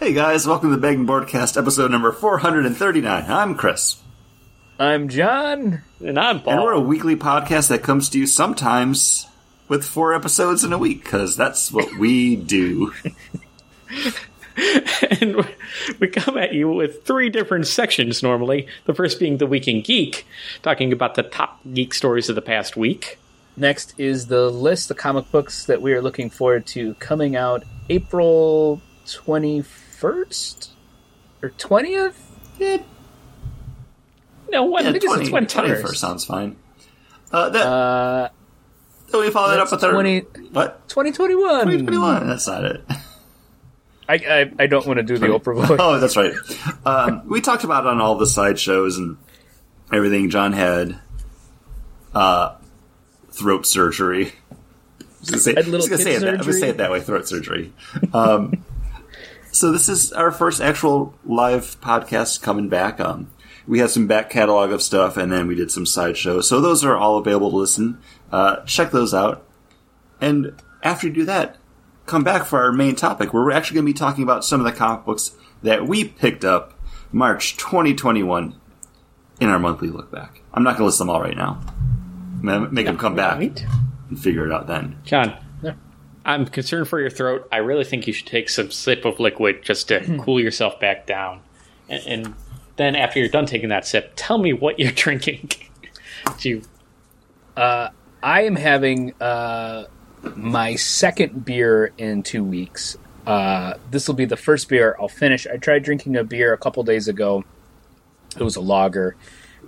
Hey guys, welcome to the Begging Boardcast, episode number 439. I'm Chris. I'm John. And I'm Paul. And we're a weekly podcast that comes to you sometimes with four episodes in a week, because that's what we do. and we come at you with three different sections normally. The first being the Week in Geek, talking about the top geek stories of the past week. Next is the list of comic books that we are looking forward to coming out April 21st or 20th? No, when, Yeah, I think 20, it's when 21st sounds fine. Uh, that, Uh, then we follow that up with our 20 what? 2021. 2021. That's not it. I, I, I don't want to do the Oprah voice. Oh, that's right. Um, we talked about it on all the side shows and everything. John had uh, throat surgery. I was gonna say, Had little I was gonna kid say it that, I was say it that way. Throat surgery. Um, so this is our first actual live podcast coming back. Um, we had some back catalog of stuff, and then we did some side shows. So those are all available to listen. Uh, check those out. And after you do that, come back for our main topic, where we're actually going to be talking about some of the comic books that we picked up March 2021 in our monthly look back. I'm not going to list them all right now. Make them come back Right? and figure it out then. John. I'm concerned for your throat. I really think you should take some sip of liquid just to Hmm. cool yourself back down. And, and then after you're done taking that sip, tell me what you're drinking. Do you I am having uh, my second beer in two weeks. Uh, this will be the first beer I'll finish. I tried drinking a beer a couple days ago. It was a lager,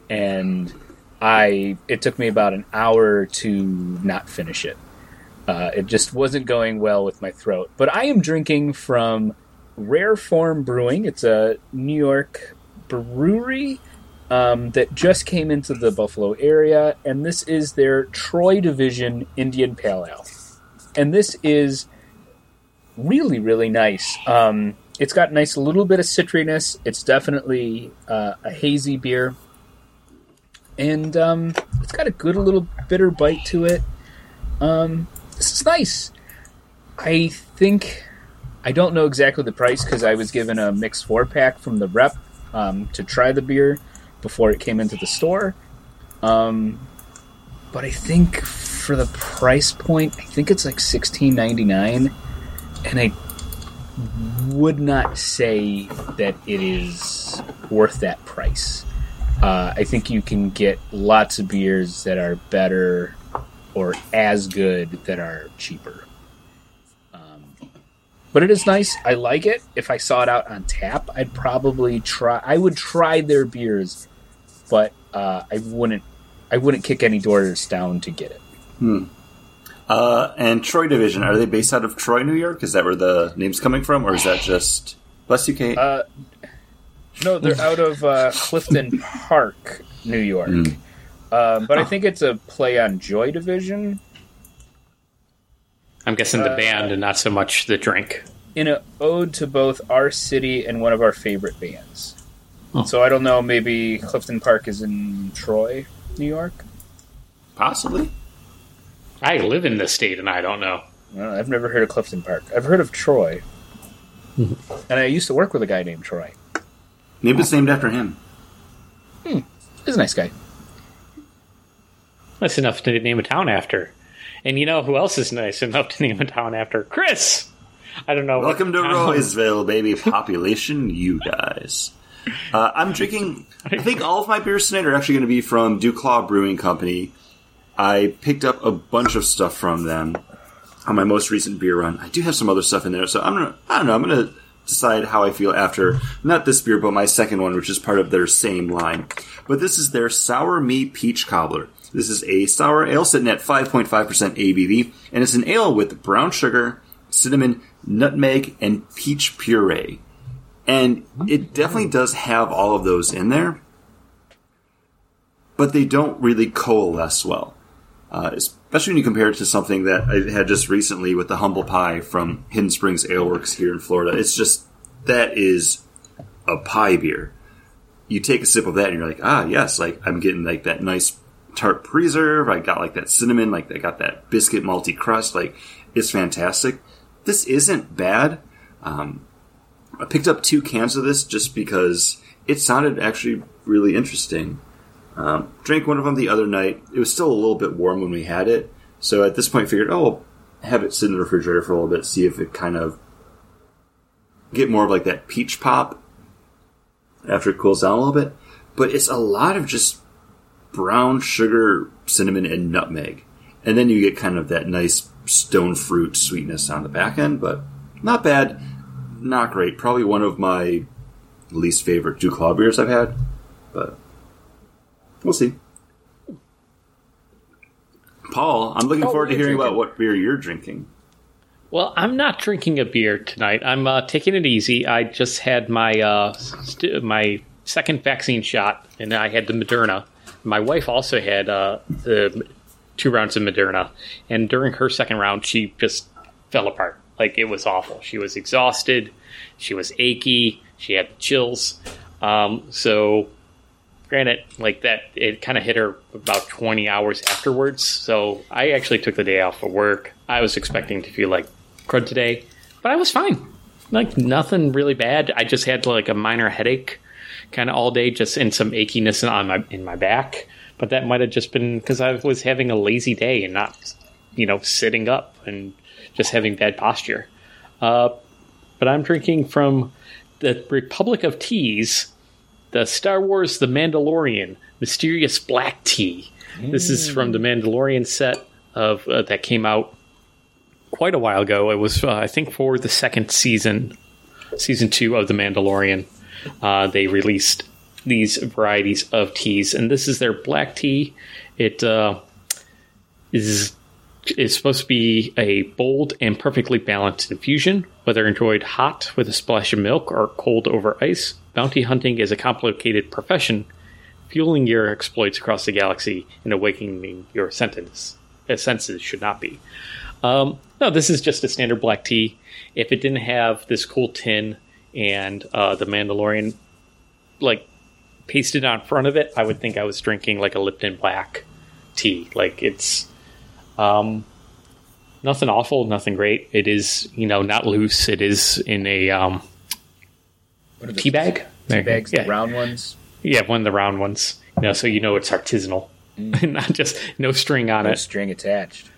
and I it took me about an hour to not finish it. Uh, it just wasn't going well with my throat. But I am drinking from Rare Form Brewing. It's a New York brewery um, that just came into the Buffalo area, and this is their Troy Division Indian Pale Ale. And this is really, really nice. Um, it's got a nice little bit of citriness. It's definitely uh, a hazy beer, and um, it's got a good little bitter bite to it. Um, this is nice. I think I don't know exactly the price because I was given a mixed four pack from the rep um, to try the beer before it came into the store. Um, but I think for the price point, I think it's like sixteen ninety nine, and I would not say that it is worth that price. Uh, I think you can get lots of beers that are better or as good that are cheaper. Um, but it is nice. I like it. If I saw it out on tap, I'd probably try. I would try their beers, but uh, I wouldn't. I wouldn't kick any doors down to get it. Uh, and Troy Division, are they based out of Troy, New York? Is that where the name's coming from? Or is that just. Bless you, Kate. Uh, no, they're out of uh, Clifton Park, New York. Mm. Um, but I think it's a play on Joy Division I'm guessing Uh, the band and not so much the drink. in an ode to both our city and one of our favorite bands. Oh. So I don't know. Maybe Clifton Park is in Troy, New York. Possibly. I live in this state and I don't know. I don't know, I've never heard of Clifton Park. I've heard of Troy, and I used to work with a guy named Troy. Maybe it's named after him. He's a nice guy. That's enough to name a town after. And you know who else is nice enough to name a town after? Chris! I don't know. Welcome to Roysville, baby. Population, you guys. Uh, I'm drinking. I think all of my beers tonight are actually going to be from Duclaw Brewing Company. I picked up a bunch of stuff from them on my most recent beer run. I do have some other stuff in there, so I'm gonna. I don't know. I'm gonna decide how I feel after not this beer, but my second one, which is part of their same line. But this is their Sour Me Peach Cobbler. This is a sour ale sitting at 5.5% ABV, and it's an ale with brown sugar, cinnamon, nutmeg, and peach puree. And it definitely does have all of those in there, but they don't really coalesce well. Uh, especially when you compare it to something that I had just recently with the Humble Pie from Hidden Springs Ale Works here in Florida. It's just, that is a pie beer. You take a sip of that and you're like, ah, yes, like I'm getting like that nice tart preserve. I got like that cinnamon, like I got that biscuit malty crust. Like it's fantastic. This isn't bad. Um, I picked up two cans of this just because it sounded actually really interesting. Um, drank one of them the other night. It was still a little bit warm when we had it, so at this point, figured, oh, I'll have it sit in the refrigerator for a little bit, see if it kind of get more of like that peach pop after it cools down a little bit. But it's a lot of just brown sugar, cinnamon, and nutmeg, and then you get kind of that nice stone fruit sweetness on the back end. But not bad, not great. Probably one of my least favorite Duclaw beers I've had, but we'll see. Paul, I'm looking Oh, forward to what are you hearing about what beer you're drinking. Well, I'm not drinking a beer tonight. I'm uh, taking it easy. I just had my uh, st- my second vaccine shot, and I had the Moderna. My wife also had uh, the two rounds of Moderna, and during her second round, she just fell apart. Like it was awful. She was exhausted. She was achy. She had chills. Um, so, granted, like that, it kind of hit her about 20 hours afterwards. So I actually took the day off of work. I was expecting to feel like crud today, but I was fine. Like nothing really bad. I just had like a minor headache, kind of all day, just in some achiness on my in my back. But that might have just been because I was having a lazy day and not, you know, sitting up and just having bad posture. Uh, but I'm drinking from the Republic of Teas, the Star Wars The Mandalorian Mysterious Black Tea. This is from the Mandalorian set of uh, that came out quite a while ago. It was, uh, I think, for the second season, season two of The Mandalorian. Uh, they released these varieties of teas, and this is their black tea. It uh, is is supposed to be a bold and perfectly balanced infusion, whether enjoyed hot with a splash of milk or cold over ice. Bounty hunting is a complicated profession, fueling your exploits across the galaxy and awakening your senses. uh, senses should not be. Um, no, this is just a standard black tea. If it didn't have this cool tin and uh, the Mandalorian like pasted on front of it, I would think I was drinking like a Lipton black tea. Like it's um, nothing awful, nothing great. It is you know not loose. It is in a um, What are the tea bag. tea bags, yeah. the round ones? Yeah, one of the round ones. You know, so you know it's artisanal, not just no string on No it. string attached.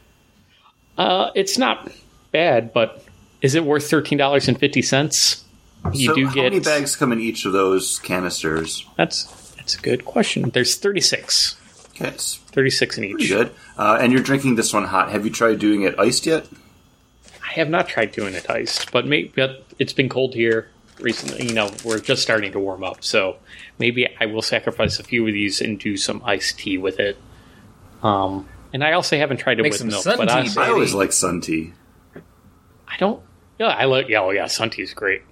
Uh, it's not bad, but is it worth thirteen dollars and fifty cents? You so do how get many bags come in each of those canisters? That's that's a good question. There's 36. Okay, it's 36 in pretty each. good. Uh, and you're drinking this one hot. Have you tried doing it iced yet? I have not tried doing it iced, but maybe but it's been cold here recently. You know, we're just starting to warm up, so maybe I will sacrifice a few of these and do some iced tea with it. Um, and I also haven't tried it Make with some milk, sun but tea, honestly, I always like sun tea. I don't. Yeah, I like. Yeah, oh yeah, sun tea is great.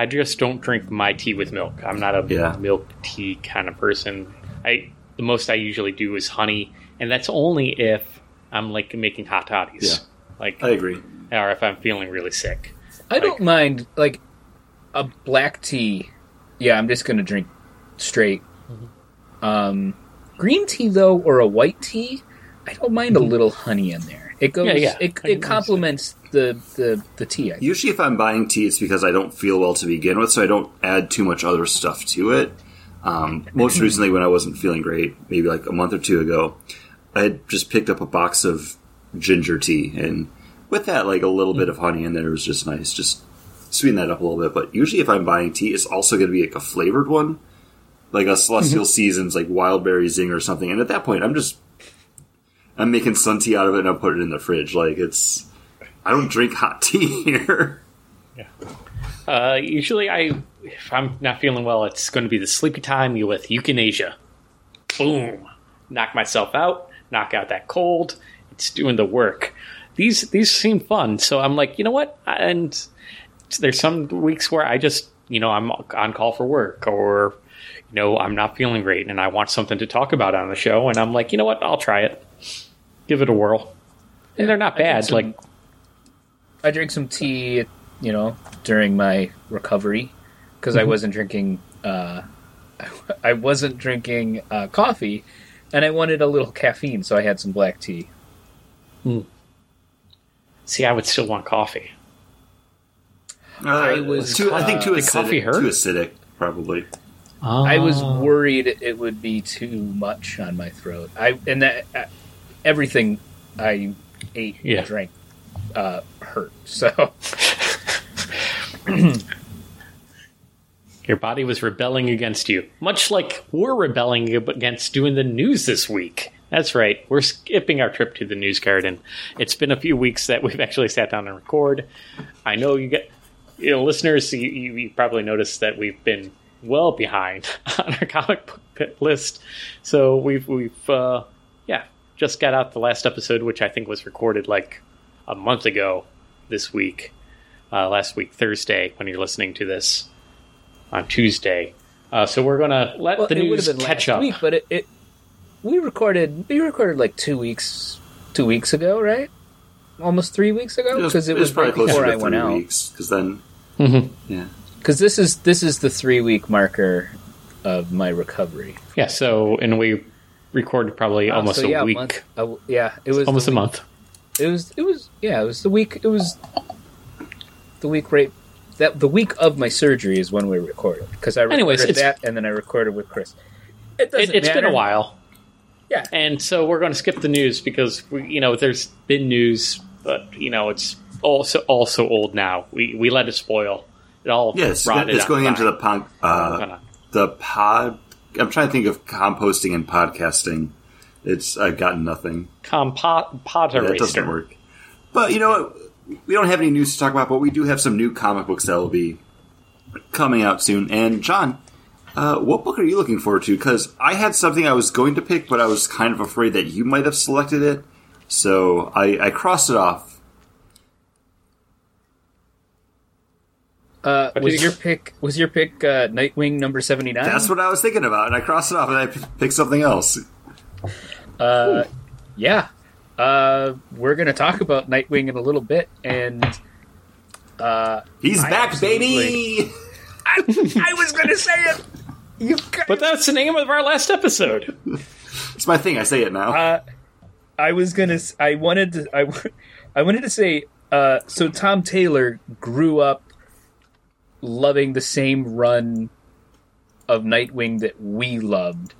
I just don't drink my tea with milk. I'm not a Yeah. milk tea kind of person. I the most I usually do is honey, and that's only if I'm like making hot toddies. Yeah. Like, I agree. or if I'm feeling really sick. I don't mind like a black tea. Yeah, I'm just gonna drink straight. Um, green tea though, or a white tea, I don't mind a little honey in there. It goes. Yeah, yeah. It, it complements the the the tea. Usually, if I'm buying tea, it's because I don't feel well to begin with, so I don't add too much other stuff to it. Um, most recently, when I wasn't feeling great, maybe like a month or two ago, I had just picked up a box of ginger tea, and with that, like a little bit of honey in there was just nice. Just sweeten that up a little bit. But usually, if I'm buying tea, it's also going to be like a flavored one, like a Celestial Seasons, like Wild Berry Zing or something. And at that point, I'm just I'm making sun tea out of it, and I put it in the fridge. Like it's I don't drink hot tea here. Uh, usually, I if I'm not feeling well, it's going to be the sleepy time with euthanasia. Boom, knock myself out, knock out that cold. It's doing the work. These these seem fun, so I'm like, you know what? And there's some weeks where I just, you know, I'm on call for work, or you know, I'm not feeling great, and I want something to talk about on the show, and I'm like, you know what? I'll try it, give it a whirl, and they're not I bad. some- like I drank some tea, you know, during my recovery because Mm-hmm. I wasn't drinking. Uh, I wasn't drinking uh, coffee, and I wanted a little caffeine, so I had some black tea. see, I would still want coffee. Uh, I was, too, I think too uh, did coffee acidic. hurt? Too acidic, probably. I was Oh. worried it would be too much on my throat. I and that everything I ate Yeah. and drank uh, hurt. So Your body was rebelling against you, much like we're rebelling against doing the news this week. That's right. We're skipping our trip to the news garden. It's been a few weeks that we've actually sat down and record. I know you get, you know, listeners. You, you, you probably noticed that we've been well behind on our comic book list. So we've we've uh, yeah just got out the last episode, which I think was recorded like a month ago this week, uh, last week Thursday when you're listening to this on Tuesday. Uh, so we're gonna let well, the it would news have been catch last up. week, but it, it we recorded we recorded like two weeks two weeks ago, right? Almost three weeks ago because it, was, right before to I went out. Because then, Mhm. yeah, Because this is this is the three week marker of my recovery. Yeah. So and we recorded probably Wow, almost so, yeah, a week, month- uh, yeah, it was almost a week- month. It was it was yeah, it was the week it was the week right that the week of my surgery is when we recorded because I recorded Anyways, it's- that and then I recorded with Chris. It doesn't It, it's been a while. Yeah. And so we're going to skip the news because we, you know, there's been news, but you know, it's also also old now. We we let it spoil. It all yes, rotted it's on going into the vine. uh, gonna- the pod. I'm trying to think of composting and podcasting. It's I've gotten nothing. Compot potter Yeah, it doesn't work. But you know what? We don't have any news to talk about, but we do have some new comic books that will be coming out soon. And John, uh, what book are you looking forward to? Because I had something I was going to pick, but I was kind of afraid that you might have selected it, so I, I crossed it off. Uh, was your pick was your pick uh, Nightwing number seventy nine? That's what I was thinking about, and I crossed it off, and I p- picked something else. Uh, yeah. Uh, we're gonna talk about Nightwing in a little bit, and uh, He's I back, baby! I, I was gonna say it. You got, But that's the name of our last episode. It's my thing. I say it now. Uh, I was gonna. I wanted to. I, w- I wanted to say. Uh, so Tom Taylor grew up loving the same run of Nightwing that we loved,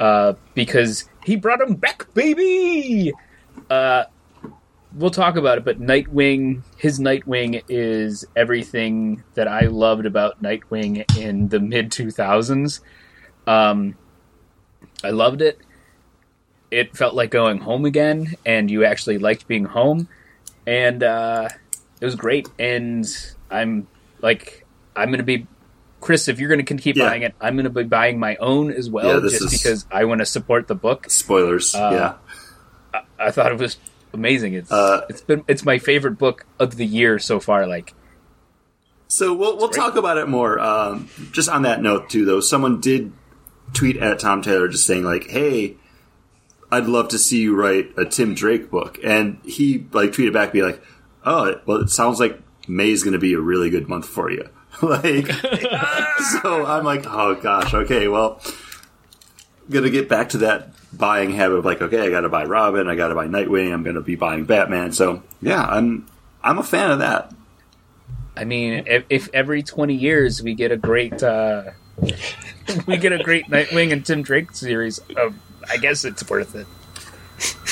uh, because he brought him back, baby. Uh, we'll talk about it, but Nightwing, his Nightwing is everything that I loved about Nightwing in the mid two thousands. Um, I loved it it felt like going home again and you actually liked being home and uh, it was great and i'm like i'm gonna be chris if you're gonna keep Yeah. buying it i'm gonna be buying my own as well Yeah, just because i want to support the book Spoilers. uh, yeah. i thought it was amazing it's Uh, it's been it's my favorite book of the year so far like So we'll we'll great. talk about it more. Um, just on that note, too, though, someone did tweet at Tom Taylor just saying like, "Hey, I'd love to see you write a Tim Drake book," and he like tweeted back, be like, "Oh, well, it sounds like May is going to be a really good month for you." like, so I'm like, "Oh gosh, okay, well." Gonna get back to that buying habit of like, okay, I gotta buy Robin, I gotta buy Nightwing, I'm gonna be buying Batman. So yeah, I'm I'm a fan of that. i mean if, if every 20 years we get a great uh we get a great nightwing and tim drake series of i guess it's worth it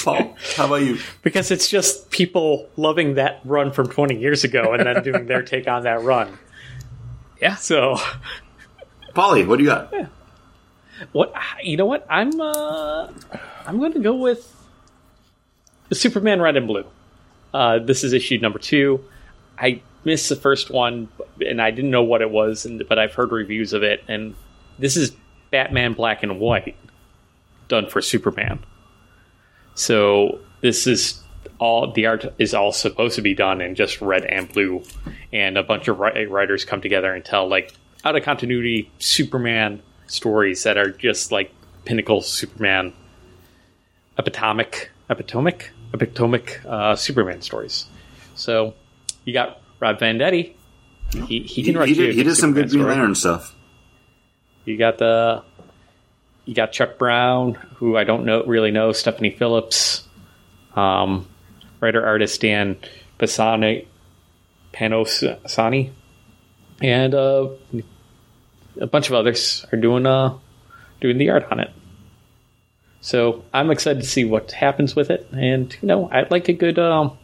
Paul, how about you? Because it's just people loving that run from 20 years ago and then doing their take on that run. Yeah So, Polly, what do you got? what you know what? I'm uh I'm going to go with the Superman Red and Blue. Uh, this is issue number 2. I missed the first one and I didn't know what it was and but I've heard reviews of it and this is Batman Black and White done for Superman. So this is all the art is all supposed to be done in just red and blue, and a bunch of writers come together and tell like out of continuity Superman stories that are just like pinnacle Superman, epitomic, epitomic, epitomic uh, Superman stories. So you got Rob Venditti. He, he He, write he did, he did some good Green. Lantern stuff. You got the you got Chuck Brown, who I don't know really know, Stephanie Phillips, um, writer artist Dan Pisani Panosani. and uh, a bunch of others are doing uh, doing the art on it. So I'm excited to see what happens with it, and you know, I'd like a good um,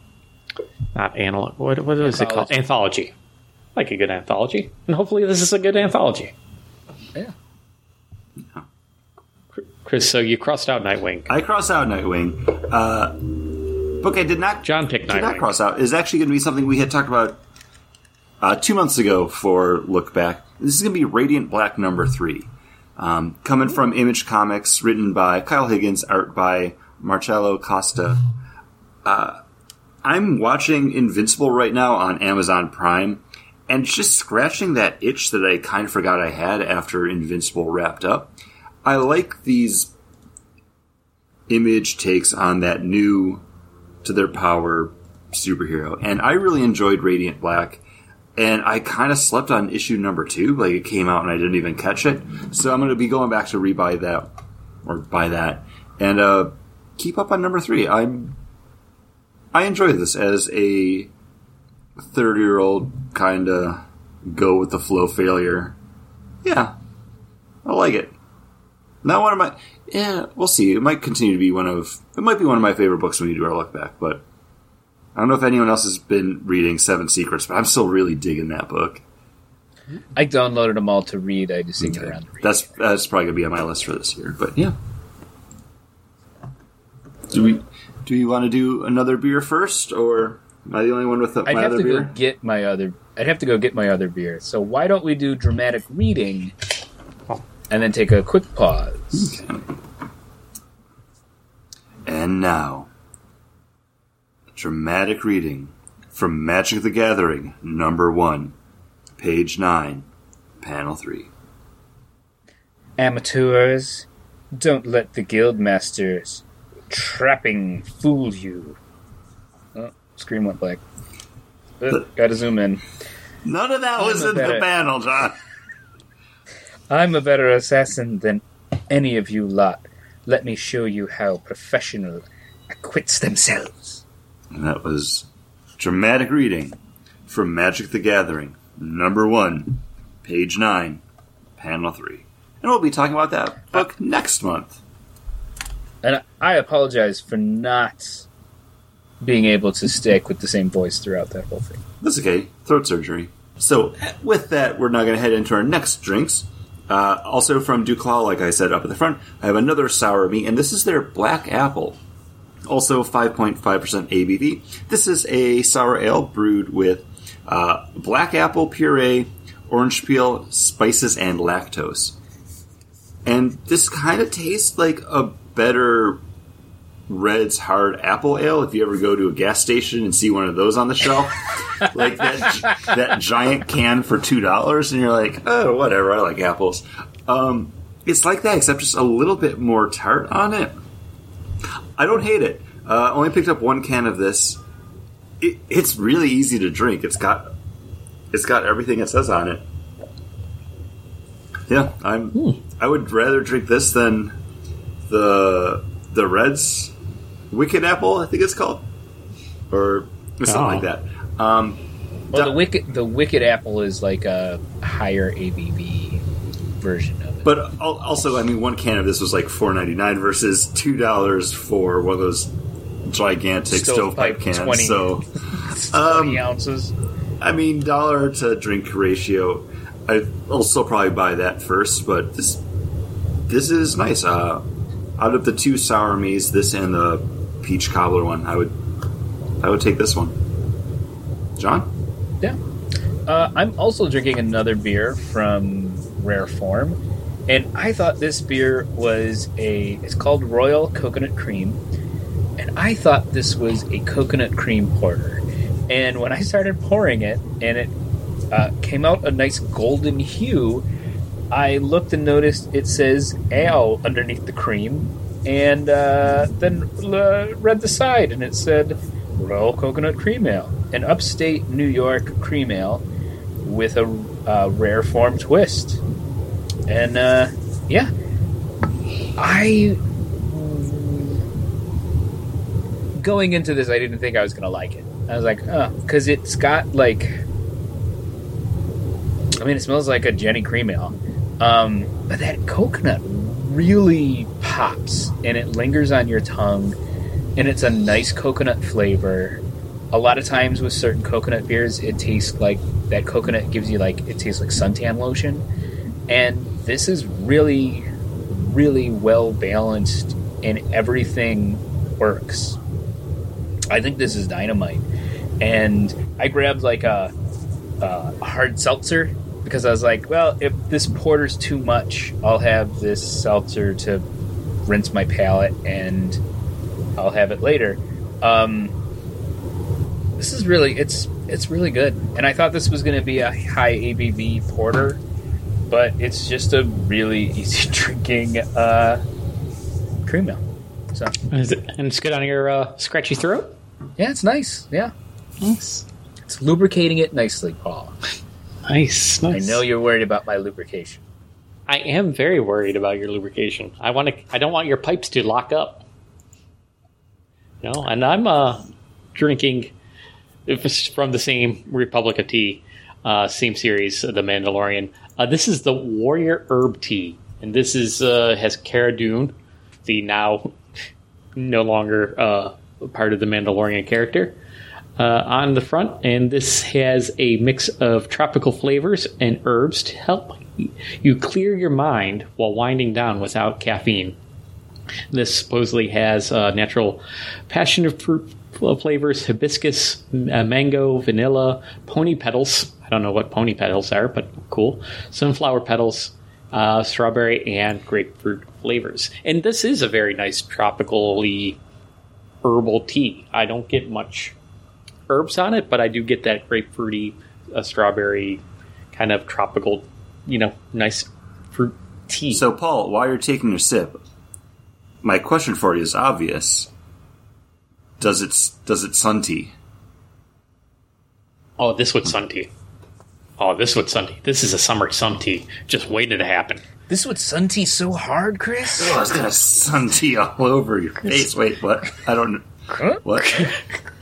not analog. What what is it called? Anthology. I like a good anthology, and hopefully this is a good anthology. Yeah. Chris, so you crossed out Nightwing. I crossed out Nightwing. Uh, book I did not. John picked did not cross out is actually going to be something we had talked about uh, two months ago for look back. This is going to be Radiant Black number three, um, coming from Image Comics, written by Kyle Higgins, art by Marcelo Costa. Uh, I'm watching Invincible right now on Amazon Prime, and just scratching that itch that I kind of forgot I had after Invincible wrapped up. I like these image takes on that new to their power superhero. And I really enjoyed Radiant Black. And I kind of slept on issue number two. Like it came out and I didn't even catch it. So I'm going to be going back to rebuy that or buy that and uh, keep up on number three. I'm I enjoy this as a 30 year old kind of go with the flow failure. Yeah, I like it. Not one of my. Yeah, we'll see. It might continue to be one of. It might be one of my favorite books when we do our look back, but I don't know if anyone else has been reading Seven Secrets, but I'm still really digging that book. I downloaded them all to read. I just didn't get Okay. around. That's that's probably gonna be on my list for this year. But yeah, do we do you want to do another beer first, or am I the only one with the, I'd my have other to beer? go get my other. I'd have to go get my other beer. So why don't we do dramatic reading, and then take a quick pause? And now, dramatic reading from Magic the Gathering, number one, page nine, panel three. Amateurs, don't let the guildmasters trapping fool you. Oh, screen went black. Uh, gotta zoom in. None of that was I'm a in the panel, John. I'm a better assassin than any of you lot. Let me show you how professional acquits themselves. And that was dramatic reading from Magic the Gathering, number one, page nine, panel three. And we'll be talking about that book next month. And I apologize for not being able to stick with the same voice throughout that whole thing. That's okay. Throat surgery. So, with that, we're now going to head into our next drinks. Uh, also from Duclaw, like I said up at the front, I have another sour meat, and this is their Black Apple. Also 5.5% ABV. This is a sour ale brewed with uh, black apple puree, orange peel, spices, and lactose. And this kind of tastes like a better Redd's Hard Apple Ale. If you ever go to a gas station and see one of those on the shelf, like that that giant can for two dollars, and you're like, oh, whatever. I like apples. Um, it's like that, except just a little bit more tart on it. I don't hate it. Uh, only picked up one can of this. It, it's really easy to drink. It's got it's got everything it says on it. Yeah, I'm. I would rather drink this than the the Redds Wicked Apple. I think it's called, or something Oh. like that. Um, Well, Da- the wicked the wicked apple is like a higher ABV version of it. But also, I mean, one can of this was like four ninety nine versus two dollars for one of those gigantic stovepipe, Stovepipe cans. 20. So, Twenty ounces. I mean, dollar to drink ratio. I- I'll still probably buy that first, but this this is nice. Uh, out of the two sour me's, this and the peach cobbler one, I would I would take this one. John, Yeah. Uh, I'm also drinking another beer from Rare Form, and I thought this beer was a. It's called Royal Coconut Cream, and I thought this was a coconut cream porter. And when I started pouring it, and it uh, came out a nice golden hue, I looked and noticed it says ale underneath the cream, and uh, then uh, read the side, and it said Royal Coconut Cream Ale, an upstate New York cream ale with a uh, rare form twist. And uh, yeah, I going into this, I didn't think I was gonna like it. I was like, oh, because it's got like I mean, it smells like a Genny cream ale. Um, but that coconut really pops and it lingers on your tongue, and it's a nice coconut flavor. A lot of times with certain coconut beers, it tastes like that coconut gives you like it tastes like suntan lotion, and this is really, really well balanced, and everything works. I think this is dynamite, and I grabbed like a, a hard seltzer because I was like, well, if this porter's too much, I'll have this seltzer to rinse my palate, and I'll have it later. Um, this is really it's it's really good, and I thought this was going to be a high ABV porter, but it's just a really easy drinking uh, cream ale. So Is it, and it's good on your uh, scratchy throat. yeah, it's nice. Yeah, Nice, it's lubricating it nicely, Paul. Nice, I know you're worried about my lubrication. I am very worried about your lubrication. I want to. I don't want your pipes to lock up. You know, and I'm uh, drinking. If it's from the same Republic of Tea, uh, same series, The Mandalorian. Uh, this is the Warrior Herb Tea, and this is uh, has Cara Dune, the now no longer uh, part of the Mandalorian character, uh, on the front, and this has a mix of tropical flavors and herbs to help you clear your mind while winding down without caffeine. This supposedly has uh, natural passion fruit flavors, hibiscus, uh, mango, vanilla, pony petals. I don't know what pony petals are, but cool. Sunflower petals, uh, strawberry, and grapefruit flavors. And this is a very nice tropically herbal tea. I don't get much herbs on it, but I do get that grapefruity, uh, strawberry kind of tropical, you know, nice fruit tea. So, Paul, while you're taking your sip, my question for you is obvious. Does it does it sun tea? oh, this would sun tea. Oh, this would sun tea. This is a summer sun tea. Just waiting to happen. This would sun tea so hard, Chris. Oh, it's got a sun tea all over your face. Wait, what? I don't know. What?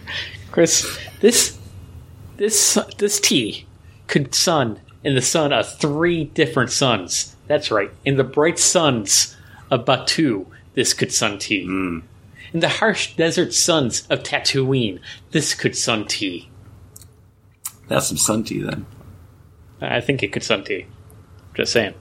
Chris, this this this tea could sun in the sun of three different suns. That's right. In the bright suns of Batuu, this could sun tea. In the harsh desert suns of Tatooine, this could sun tea. That's some sun tea then. I think it could sun tea. Just saying.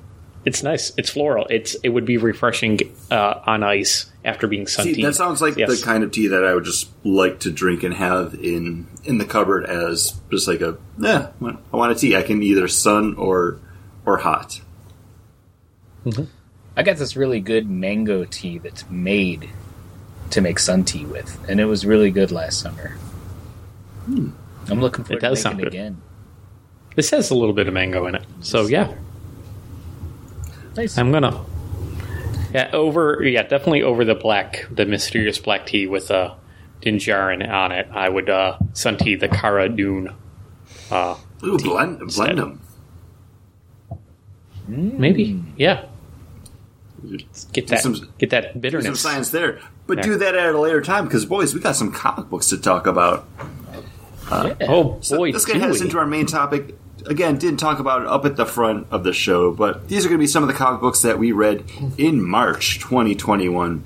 It's nice. It's floral. It's it would be refreshing uh, on ice after being sun tea. that sounds like Yes. the kind of tea that I would just like to drink and have in in the cupboard as just like a yeah. I want a tea. I can either sun or or hot. Mm-hmm. I got this really good mango tea that's made to make sun tea with, and it was really good last summer. Hmm. I'm looking forward It does to sound making it good. again. This has a little bit of mango in it. So yeah, Nice. I'm gonna. Yeah, over. Yeah, definitely over the black, the mysterious black tea with a Din Djarin on it. I would uh, sun tea the Cara Dune. Uh, Ooh, blend blend them. maybe. Yeah. Get that. some- get that There's some science there, but Yeah. do that at a later time because boys, we got some comic books to talk about. Yeah. Oh So boy, this going to head us do we. into our main topic. Again, didn't talk about it up at the front of the show, but these are going to be some of the comic books that we read in March 2021.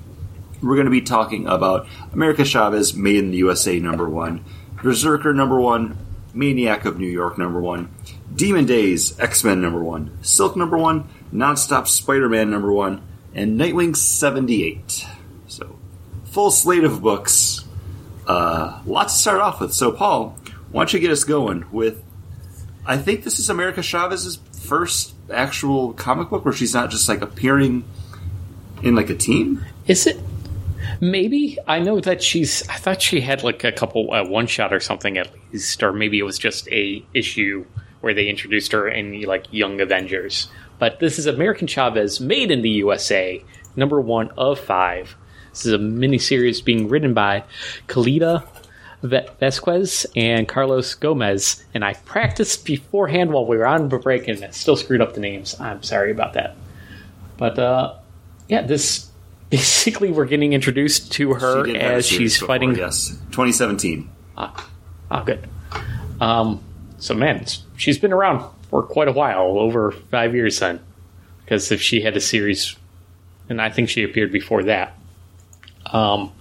We're going to be talking about America Chavez, Made in the USA, number one, Berserker, number one, Maniac of New York, number one, Demon Days, X Men, number one, Silk, number one, Nonstop Spider Man, number one, and Nightwing 78. So, full slate of books. Uh, lots to start off with. So, Paul, why don't you get us going with? I think this is America Chavez's first actual comic book where she's not just like appearing in like a team. Is it? Maybe I know that she's. I thought she had like a couple uh, one shot or something at least, or maybe it was just a issue where they introduced her in like Young Avengers. But this is American Chavez, made in the USA, number one of five. This is a miniseries being written by Kalita Vesquez and Carlos Gomez, and I practiced beforehand while we were on break and I still screwed up the names. I'm sorry about that. But uh, yeah, this basically we're getting introduced to her She did have a as she's before, fighting. Yes, 2017. Oh, good. Um, so man, she's been around for quite a while, over five years then. Because if she had a series, and I think she appeared before that. Um,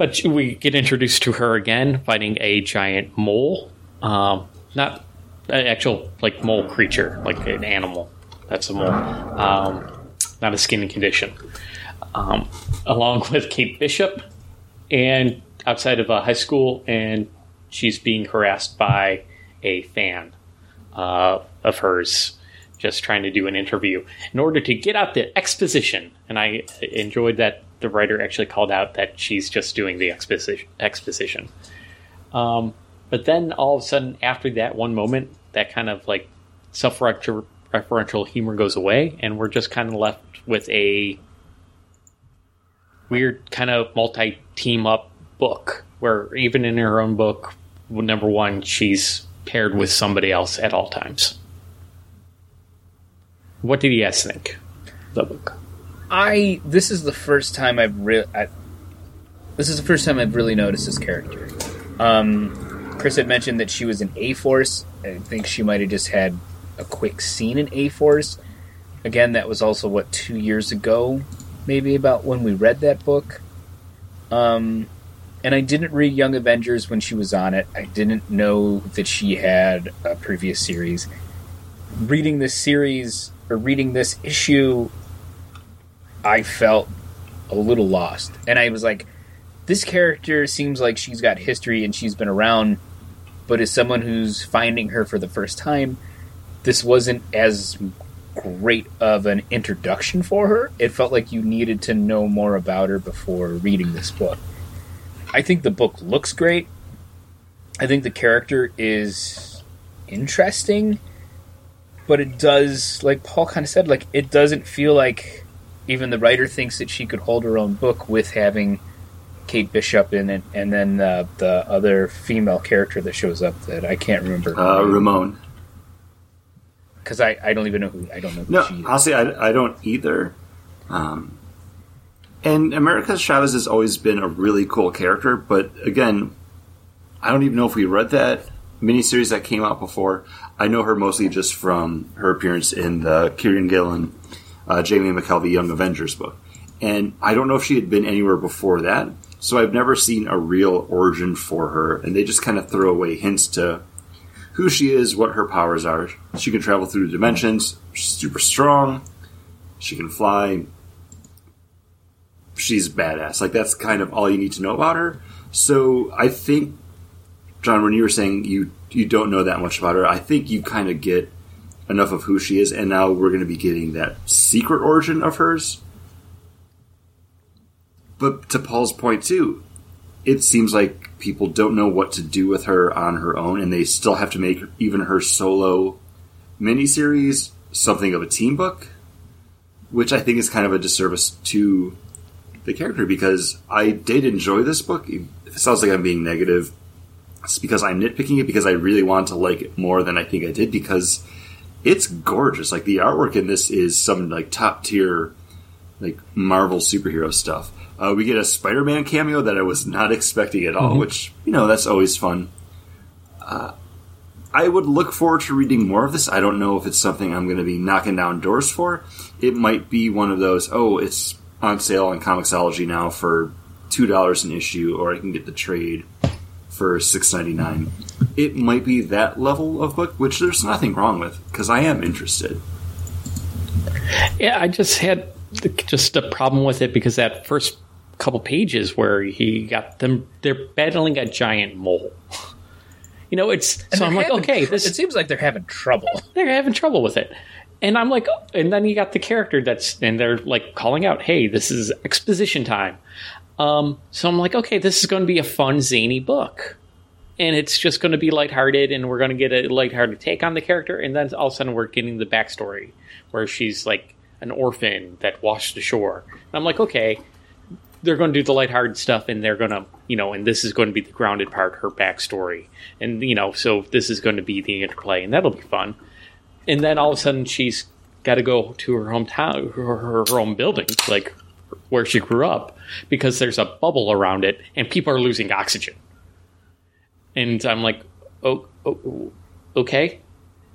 but we get introduced to her again, fighting a giant mole. Um, not an actual like mole creature, like an animal. That's a mole, um, not a skin condition. Um, along with Kate Bishop, and outside of a high school, and she's being harassed by a fan uh, of hers, just trying to do an interview in order to get out the exposition. And I enjoyed that the writer actually called out that she's just doing the exposition. exposition. Um, but then all of a sudden, after that one moment, that kind of like self-referential humor goes away, and we're just kind of left with a weird kind of multi-team up book where even in her own book, number one, she's paired with somebody else at all times. What did you guys think? The book. I this is the first time I've really this is the first time I've really noticed this character. Um, Chris had mentioned that she was in A Force. I think she might have just had a quick scene in A Force. Again, that was also what two years ago, maybe about when we read that book. Um, and I didn't read Young Avengers when she was on it. I didn't know that she had a previous series. Reading this series or reading this issue, I felt a little lost. And I was like, this character seems like she's got history and she's been around, but as someone who's finding her for the first time, this wasn't as great of an introduction for her. It felt like you needed to know more about her before reading this book. I think the book looks great. I think the character is interesting, but it does, like Paul kind of said, like it doesn't feel like even the writer thinks that she could hold her own book with having Kate Bishop in it, and then uh, the other female character that shows up that I can't remember. Uh, Ramon. Because I, I don't even know who I don't know. Who No, she is. honestly, I, I don't either. Um, and America Chavez has always been a really cool character, but again, I don't even know if we read that miniseries that came out before. I know her mostly just from her appearance in the Kieron Gillen, uh, Jamie McKelvie Young Avengers book. And I don't know if she had been anywhere before that, so I've never seen a real origin for her, and they just kind of throw away hints to who she is, what her powers are. She can travel through dimensions, she's super strong, she can fly, she's badass. Like that's kind of all you need to know about her. So I think, John, when you were saying you you don't know that much about her, I think you kind of get enough of who she is, and now we're going to be getting that secret origin of hers. But to Paul's point too, it seems like people don't know what to do with her on her own, and they still have to make even her solo miniseries something of a team book, which I think is kind of a disservice to the character because I did enjoy this book. It sounds like I'm being negative. It's because I'm nitpicking it because I really want to like it more than I think I did because it's gorgeous. Like the artwork in this is some like top tier like Marvel superhero stuff. Uh, we get a Spider-Man cameo that I was not expecting at all, which you know that's always fun. Uh, I would look forward to reading more of this. I don't know if it's something I'm going to be knocking down doors for. It might be one of those. Oh, it's on sale on Comixology now for two dollars an issue, or I can get the trade for six ninety nine. It might be that level of book, which there's nothing wrong with because I am interested. Yeah, I just had the- just a problem with it because that first couple pages where he got them, they're battling a giant mole. You know, it's And so I'm like, okay, tr- this it seems like they're having trouble. they're having trouble with it. And I'm like, oh, and then you got the character that's, and they're like calling out, hey, this is exposition time. Um, so I'm like, okay, this is going to be a fun, zany book. And it's just going to be lighthearted, and we're going to get a lighthearted take on the character. And then all of a sudden, we're getting the backstory where she's like an orphan that washed ashore. And I'm like, okay, they're going to do the lighthearted stuff, and they're going to, you know, and this is going to be the grounded part, her backstory. And, you know, so this is going to be the interplay, and that'll be fun and then all of a sudden she's got to go to her hometown, her, her, her own building, like where she grew up, because there's a bubble around it and people are losing oxygen. And I'm like, oh, oh okay.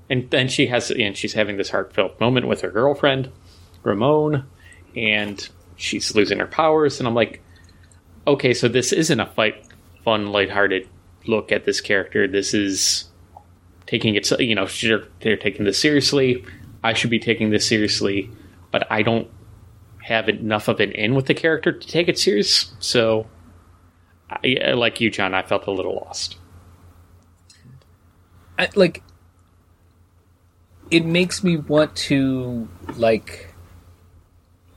and then she has and she's having this heartfelt moment with her girlfriend ramon and she's losing her powers and i'm like okay so this isn't a fight fun lighthearted look at this character this is taking it you know they're, they're taking this seriously i should be taking this seriously but i don't have enough of an in with the character to take it serious so I, like you john i felt a little lost I, like it makes me want to like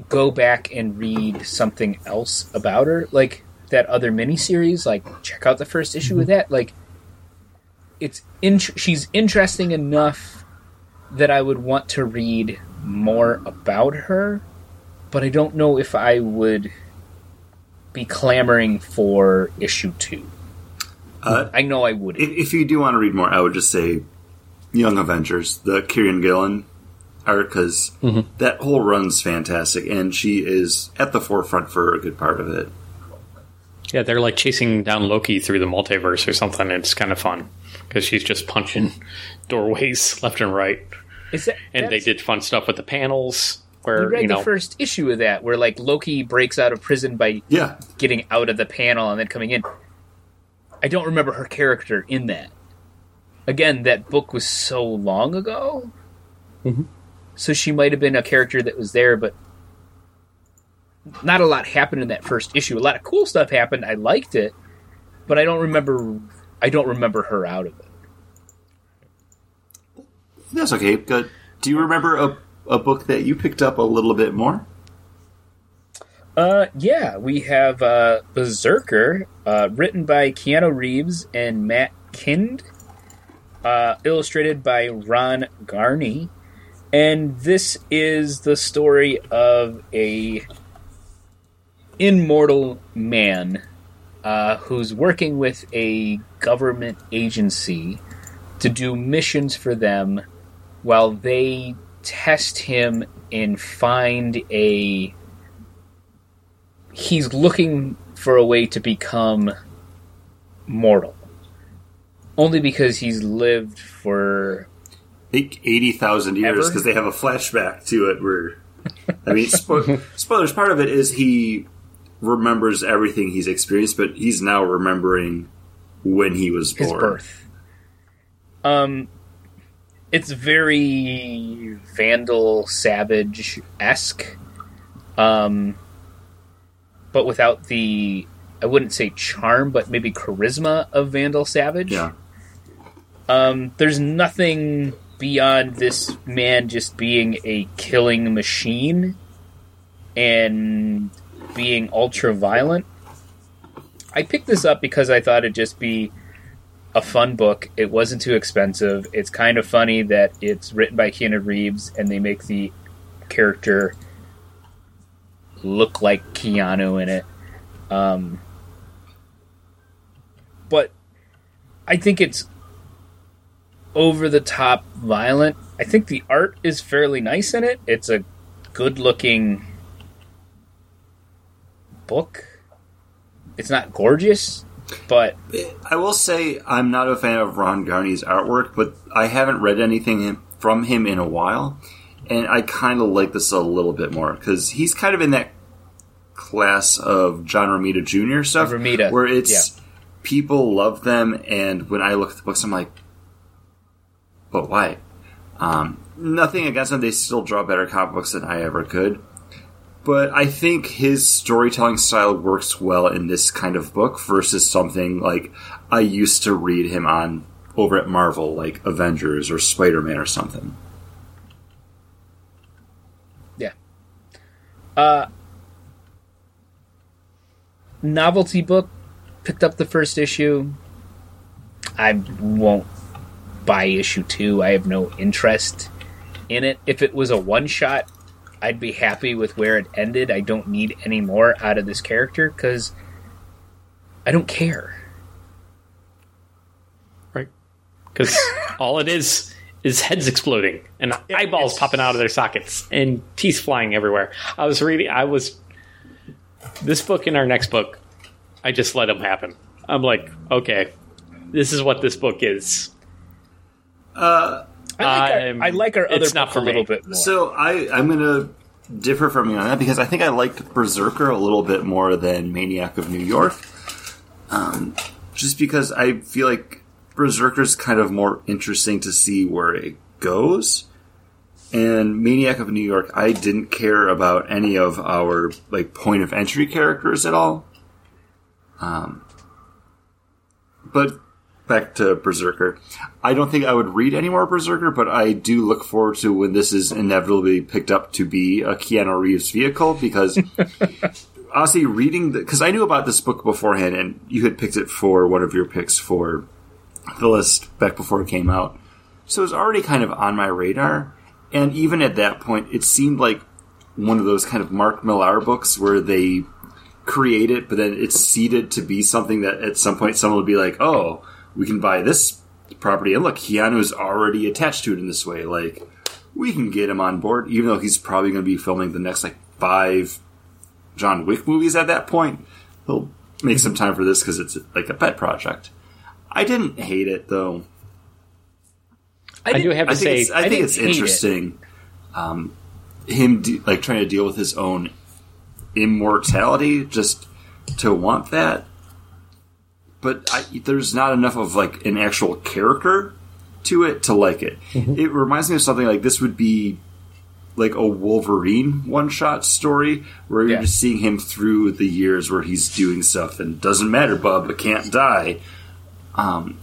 go back and read something else about her, like that other miniseries. Like check out the first issue mm-hmm. of that. Like it's in, she's interesting enough that I would want to read more about her, but I don't know if I would be clamoring for issue two. Uh, I know I would. If, if you do want to read more, I would just say Young Avengers, the Kieron Gillen arc, because mm-hmm. that whole run's fantastic, and she is at the forefront for a good part of it. Yeah, they're like chasing down Loki through the multiverse or something. It's kind of fun because she's just punching doorways left and right. That, and they did fun stuff with the panels. Where, you read you know, the first issue of that, where like Loki breaks out of prison by yeah. getting out of the panel and then coming in. I don't remember her character in that again, that book was so long ago. Mm-hmm. So she might have been a character that was there, but not a lot happened in that first issue. A lot of cool stuff happened. I liked it, but I don't remember. I don't remember her out of it. That's okay. Good. Do you remember a a book that you picked up a little bit more? Uh, yeah, we have uh, Berserker, uh, written by Keanu Reeves and Matt Kindt, uh, illustrated by Ron Garney. And this is the story of a immortal man uh, who's working with a government agency to do missions for them while they test him and find a. He's looking for a way to become mortal only because he's lived for eighty thousand years because they have a flashback to it where I mean spo- spoilers. Part of it is he remembers everything he's experienced, but he's now remembering when he was born. His birth. Um, it's very Vandal Savage esque, um, but without the I wouldn't say charm, but maybe charisma of Vandal Savage. Yeah. Um, there's nothing beyond this man just being a killing machine and being ultra violent. I picked this up because I thought it'd just be a fun book. It wasn't too expensive. It's kind of funny that it's written by Keanu Reeves and they make the character look like Keanu in it. Um, but I think it's over the top violent. I think the art is fairly nice in it. It's a good looking book. It's not gorgeous, but I will say I'm not a fan of Ron Garney's artwork, but I haven't read anything from him in a while, and I kind of like this a little bit more because he's kind of in that class of John Romita Jr. stuff, Romita, where it's yeah. people love them, and when I look at the books, I'm like, but why? Um, nothing against them; they still draw better comic books than I ever could. But I think his storytelling style works well in this kind of book versus something like I used to read him on over at Marvel, like Avengers or Spider Man or something. Yeah. Uh, novelty book. Picked up the first issue. I won't buy issue two. I have no interest in it. If it was a one shot, I'd be happy with where it ended. I don't need any more out of this character because I don't care. Right. Because all it is is heads exploding and eyeballs it's... popping out of their sockets and teeth flying everywhere. I was reading, I was. This book and our next book, I just let them happen. I'm like, okay, this is what this book is. Uh, I like, I'm- our, I like our other it's not book for a little bit more. So I, I'm going to differ from you on that because I think I liked Berserker a little bit more than Maniac of New York. Um, just because I feel like Berserker's kind of more interesting to see where it goes. And Maniac of New York, I didn't care about any of our like point of entry characters at all. Um, but back to Berserker. I don't think I would read any more Berserker, but I do look forward to when this is inevitably picked up to be a Keanu Reeves vehicle because honestly, reading because I knew about this book beforehand, and you had picked it for one of your picks for the list back before it came out, so it was already kind of on my radar. And even at that point, it seemed like one of those kind of Mark Millar books where they create it, but then it's seeded to be something that at some point someone will be like, "Oh, we can buy this property, and look, Keanu is already attached to it in this way. Like, we can get him on board, even though he's probably going to be filming the next like five John Wick movies at that point. He'll make some time for this because it's like a pet project. I didn't hate it though. I, do have to I think say, I I think it's hate it. interesting. Um, him de- like trying to deal with his own immortality, just to want that. But I, there's not enough of like an actual character to it to like it. It reminds me of something like this would be like a Wolverine one shot story where you're Yeah. just seeing him through the years where he's doing stuff and doesn't matter, bub, it can't die. Um,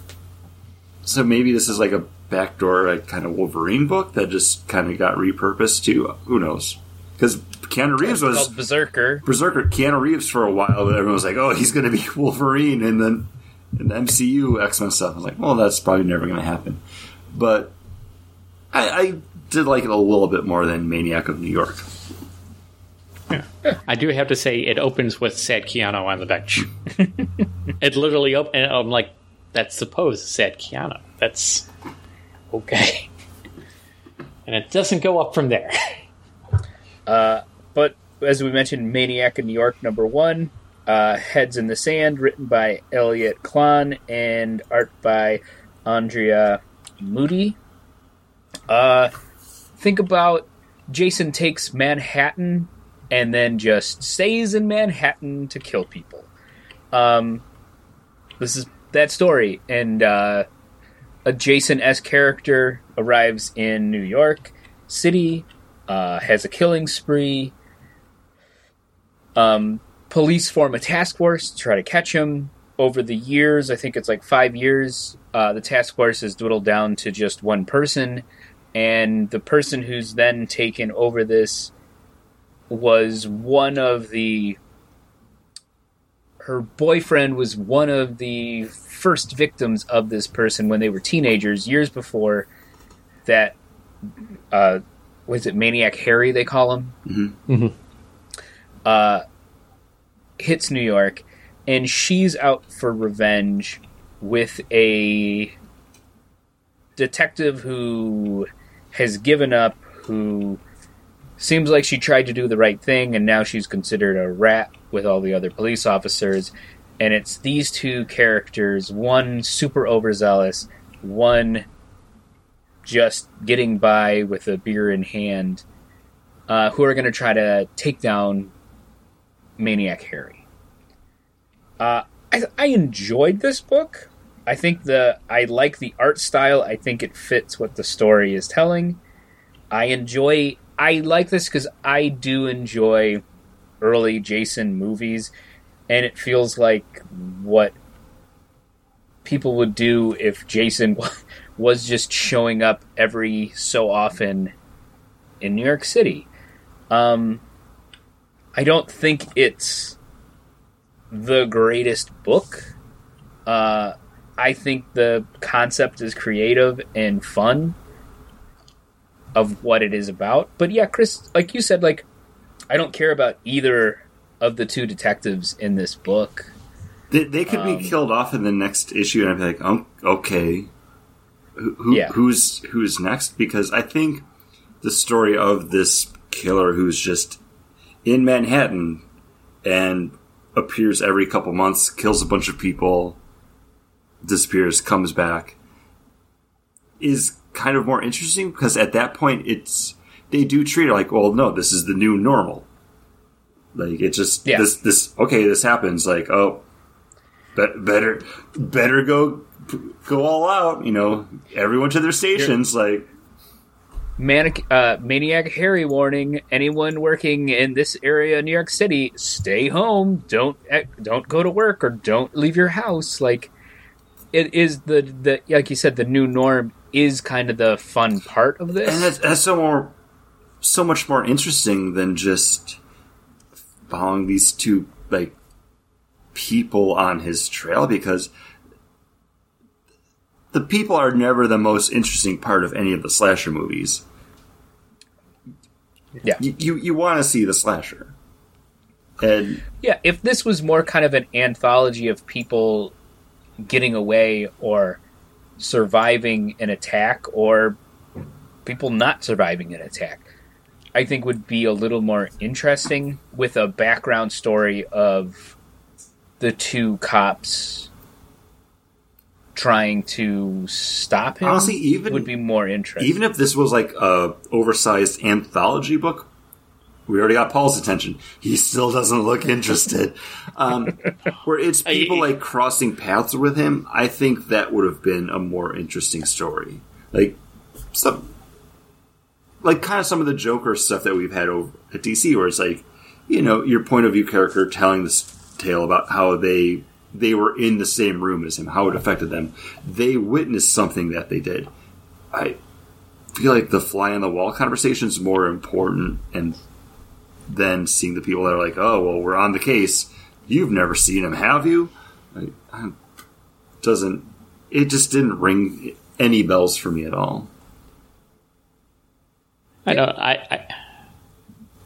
so maybe this is like a backdoor like kind of Wolverine book that just kind of got repurposed to who knows because Keanu Reeves was called Berserker. Berserker. Keanu Reeves for a while, but everyone was like, "Oh, he's going to be Wolverine," and then in the MCU X Men stuff, I was like, "Well, that's probably never going to happen." But I, I did like it a little bit more than Maniac of New York. I do have to say, it opens with sad Keanu on the bench. it literally op- and I'm like, that's supposed sad Keanu. That's okay. And it doesn't go up from there. Uh, But as we mentioned, Maniac in New York, number one, uh, Heads in the Sand, written by Elliott Kalan and art by Andrea Mutti. Uh, think about Jason takes Manhattan and then just stays in Manhattan to kill people. Um, this is that story, and uh, a Jason S character arrives in New York City, uh, has a killing spree. Um, police form a task force to try to catch him. Over the years, I think it's like five years, uh, the task force is dwindled down to just one person, and the person who's then taken over this was one of the. Her boyfriend was one of the first victims of this person when they were teenagers, years before that. Uh, was it Maniac Harry? They call him uh, hits New York, and she's out for revenge with a detective who has given up, who seems like she tried to do the right thing, and now she's considered a rat with all the other police officers. And it's these two characters one super overzealous, one just getting by with a beer in hand, uh, who are going to try to take down Maniac Harry. Uh, I, I enjoyed this book. I think the I like the art style. I think it fits what the story is telling. I enjoy. I like this because I do enjoy early Jason movies, and it feels like what people would do if Jason was just showing up every so often in New York City. Um, I don't think it's the greatest book. Uh, I think the concept is creative and fun of what it is about. But yeah, Chris, like you said, like I don't care about either of the two detectives in this book. They, they could Um, be killed off in the next issue, and I'd be like, oh, okay, who, who, Yeah. who's who's next? Because I think the story of this killer who's just in Manhattan and appears every couple months, kills a bunch of people, disappears, comes back, is kind of more interesting because at that point it's they do treat it like, well, no, this is the new normal. Like it just Yeah. this this okay, this happens. Like oh, be- better better go go all out. You know, everyone to their stations. Like Manic, uh, maniac Harry warning: anyone working in this area New York City, stay home. Don't eh, don't go to work or don't leave your house. Like it is the the like you said, the new norm is kind of the fun part of this, and that's, that's so more so much more interesting than just following these two like people on his trail because the people are never the most interesting part of any of the slasher movies. Yeah. You you, you want to see the slasher. And Yeah, if this was more kind of an anthology of people getting away or surviving an attack or people not surviving an attack, I think would be a little more interesting with a background story of the two cops trying to stop him. Honestly, even- would be more interesting. even if this was like a oversized anthology book, we already got Paul's attention. He still doesn't look interested. Um, where it's people like crossing paths with him, I think that would have been a more interesting story. Like some, like kind of some of the Joker stuff that we've had over at DC, where it's like, you know, your point of view character telling this tale about how they they were in the same room as him, how it affected them. They witnessed something that they did. I feel like the fly on the wall conversation is more important and than seeing the people that are like, oh, well, we're on the case. You've never seen him, have you? Like, I- doesn't it just didn't ring any bells for me at all. I know. I, I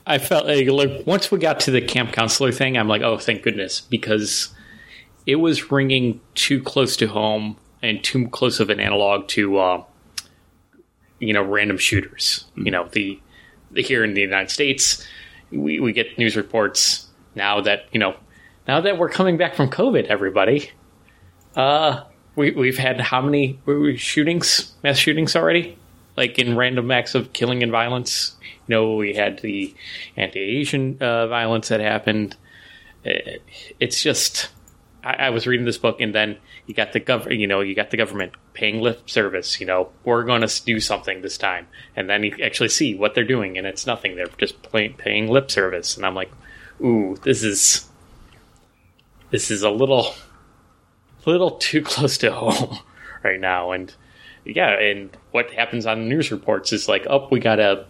I felt like, like once we got to the camp counselor thing, I'm like, oh, thank goodness, because it was ringing too close to home and too close of an analog to, uh, you know, random shooters. You know, the, the here in the United States, we, we get news reports now that you know, now that we're coming back from COVID, everybody. Uh, we we've had how many shootings, mass shootings already? Like in random acts of killing and violence. You know, we had the anti-Asian uh, violence that happened. Uh, It's just, I, I was reading this book, and then you got the gov, you know, you got the government paying lip service. You know, we're going to do something this time, and then you actually see what they're doing, and it's nothing. They're just play, paying lip service, and I'm like, ooh, this is, this is a little, little too close to home right now, and yeah, and what happens on the news reports is like, oh, we got a,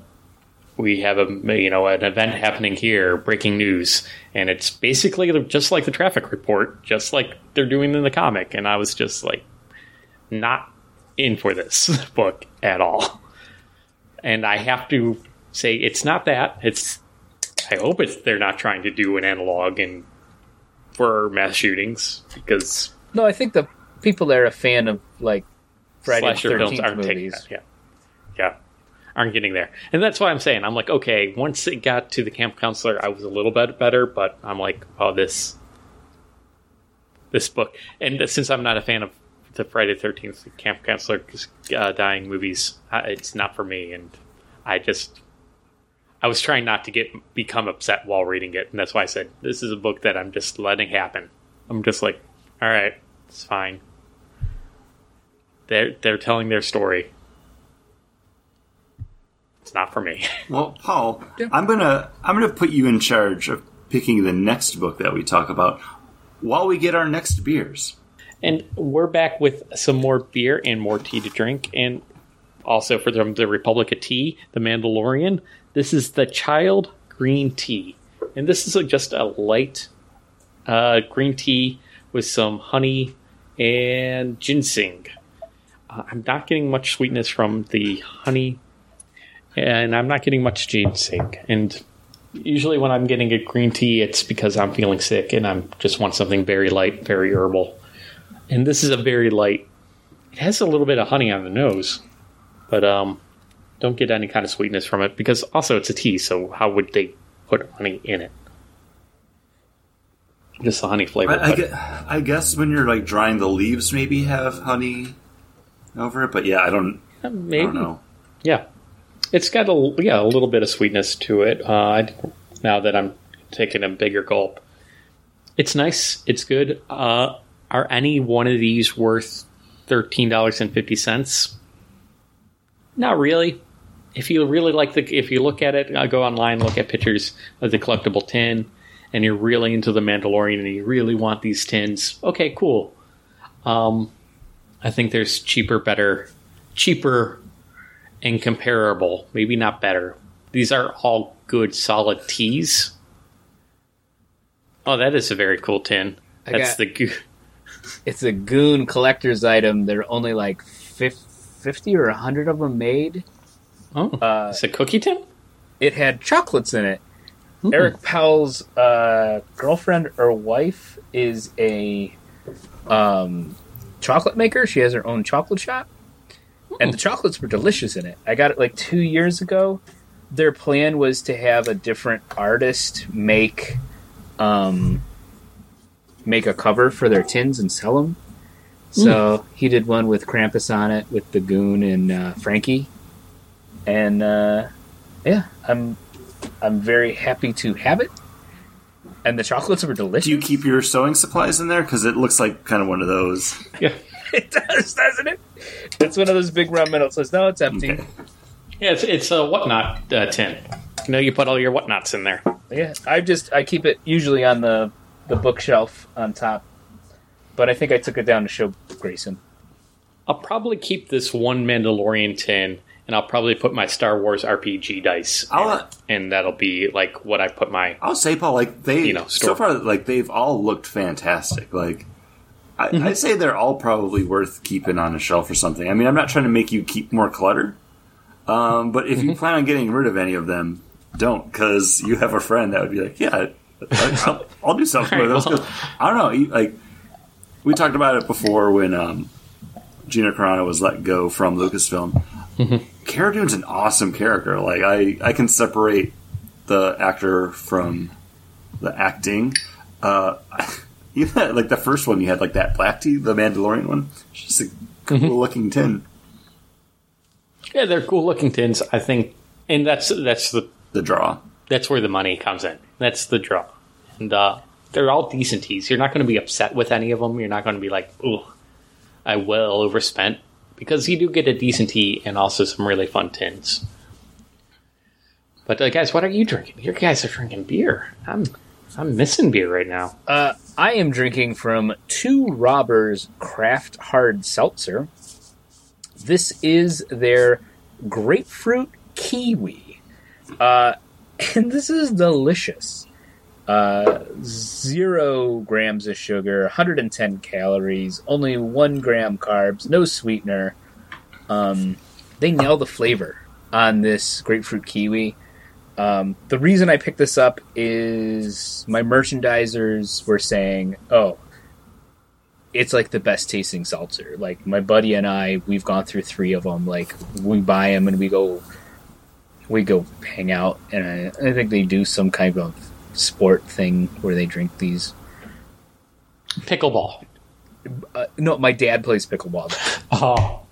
we have a, you know, an event happening here, breaking news, and it's basically just like the traffic report, just like they're doing in the comic, and I was just like, not in for this book at all, and I have to say it's not that. It's, I hope it's they're not trying to do an analog and for mass shootings because no, I think the people that are a fan of like Friday the Thirteenth movies. that. Yeah, yeah, aren't getting there, and that's why I'm saying I'm like, okay, once it got to the camp counselor, I was a little bit better, but I'm like, oh, this, this book, and since I'm not a fan of the Friday Thirteenth camp counselor uh, dying movies, it's not for me, and I just. I was trying not to get become upset while reading it, and that's why I said this is a book that I'm just letting happen. I'm just like, all right, it's fine. They're they're telling their story. It's not for me. Well, Paul, I'm gonna I'm gonna put you in charge of picking the next book that we talk about while we get our next beers. And we're back with some more beer and more tea to drink, and also for the, the Republic of Tea, the Mandalorian. This is the Child Green Tea, and this is a, just a light uh, green tea with some honey and ginseng. Uh, I'm not getting much sweetness from the honey, and I'm not getting much ginseng. And usually, when I'm getting a green tea, it's because I'm feeling sick and I'm just want something very light, very herbal and this is a very light. It has a little bit of honey on the nose, but um, don't get any kind of sweetness from it because also it's a tea. So how would they put honey in it? Just the honey flavor. I, I, gue- I guess when you're like drying the leaves, maybe have honey over it. But yeah, I don't. Uh, I maybe. don't know. Yeah, it's got a yeah a little bit of sweetness to it. Uh, now that I'm taking a bigger gulp, it's nice. It's good. Uh, are any one of these worth thirteen dollars and fifty cents? Not really. If you really like the, if you look at it, uh, go online, look at pictures of the collectible tin, and you're really into the Mandalorian and you really want these tins. Okay, cool. Um, I think there's cheaper, better, cheaper and comparable, maybe not better. These are all good, solid teas. Oh, that is a very cool tin. I That's got- the goo. It's a goon collector's item. There are only like 50 or 100 of them made. Oh, Uh, it's a cookie tin. it had chocolates in it. Hmm. Eric Powell's uh, girlfriend or wife is a um, chocolate maker. She has her own chocolate shop, and the chocolates were delicious in it. I got it like two years ago. Their plan was to have a different artist make um, make a cover for their tins and sell them. So he did one with Krampus on it, with the Goon and uh, Frankie, and uh, yeah, I'm I'm very happy to have it. And the chocolates were delicious. Do you keep your sewing supplies in there? Because it looks like kind of one of those. Yeah, it does, doesn't it? It's one of those big round metal Says no, it's empty. Okay. yeah. It's it's a whatnot uh, tin. You know, you put all your whatnots in there. Yeah, I just I keep it usually on the the bookshelf on top, but I think I took it down to show Grayson. I'll probably keep this one Mandalorian tin, and I'll probably put my Star Wars RPG dice, in uh, and that'll be like what I put my. I'll say, Paul, like they You know, so far, like they've all looked fantastic. Like I, Mm-hmm. I'd say they're all probably worth keeping on a shelf or something. I mean, I'm not trying to make you keep more clutter, um, but if you Mm-hmm. plan on getting rid of any of them, don't because you have a friend that would be like, yeah, I'll, I'll do something with those. 'Cause I don't know, you- like we talked about it before when um, Gina Carano was let go from Lucasfilm. Mm-hmm. Cara Dune's an awesome character. Like I, I can separate the actor from the acting. Uh, even like the first one, you had like that black tea, the Mandalorian one. It's just a cool Mm-hmm. looking tin. Yeah, they're cool looking tins. I think, and that's that's the The draw. that's where the money comes in. That's the draw, and uh, they're all decent teas. You're not going to be upset with any of them. You're not going to be like, "Ooh, I well overspent," because you do get a decent tea and also some really fun tins. But uh, guys, what are you drinking? Your guys are drinking beer. I'm I'm missing beer right now. Uh, I am drinking from Two Robbers Craft Hard Seltzer. This is their grapefruit kiwi. Uh, and this is delicious. Uh, zero grams of sugar, 110 calories, only one gram carbs, no sweetener. Um, they nail the flavor on this grapefruit kiwi. Um, the reason I picked this up is my merchandisers were saying, "Oh, it's like the best tasting seltzer." Like my buddy and I, we've gone through three of them. Like we buy them and we go, we go hang out, and I, I think they do some kind of sport thing where they drink these. Pickleball. Uh, no, my dad plays pickleball. Oh,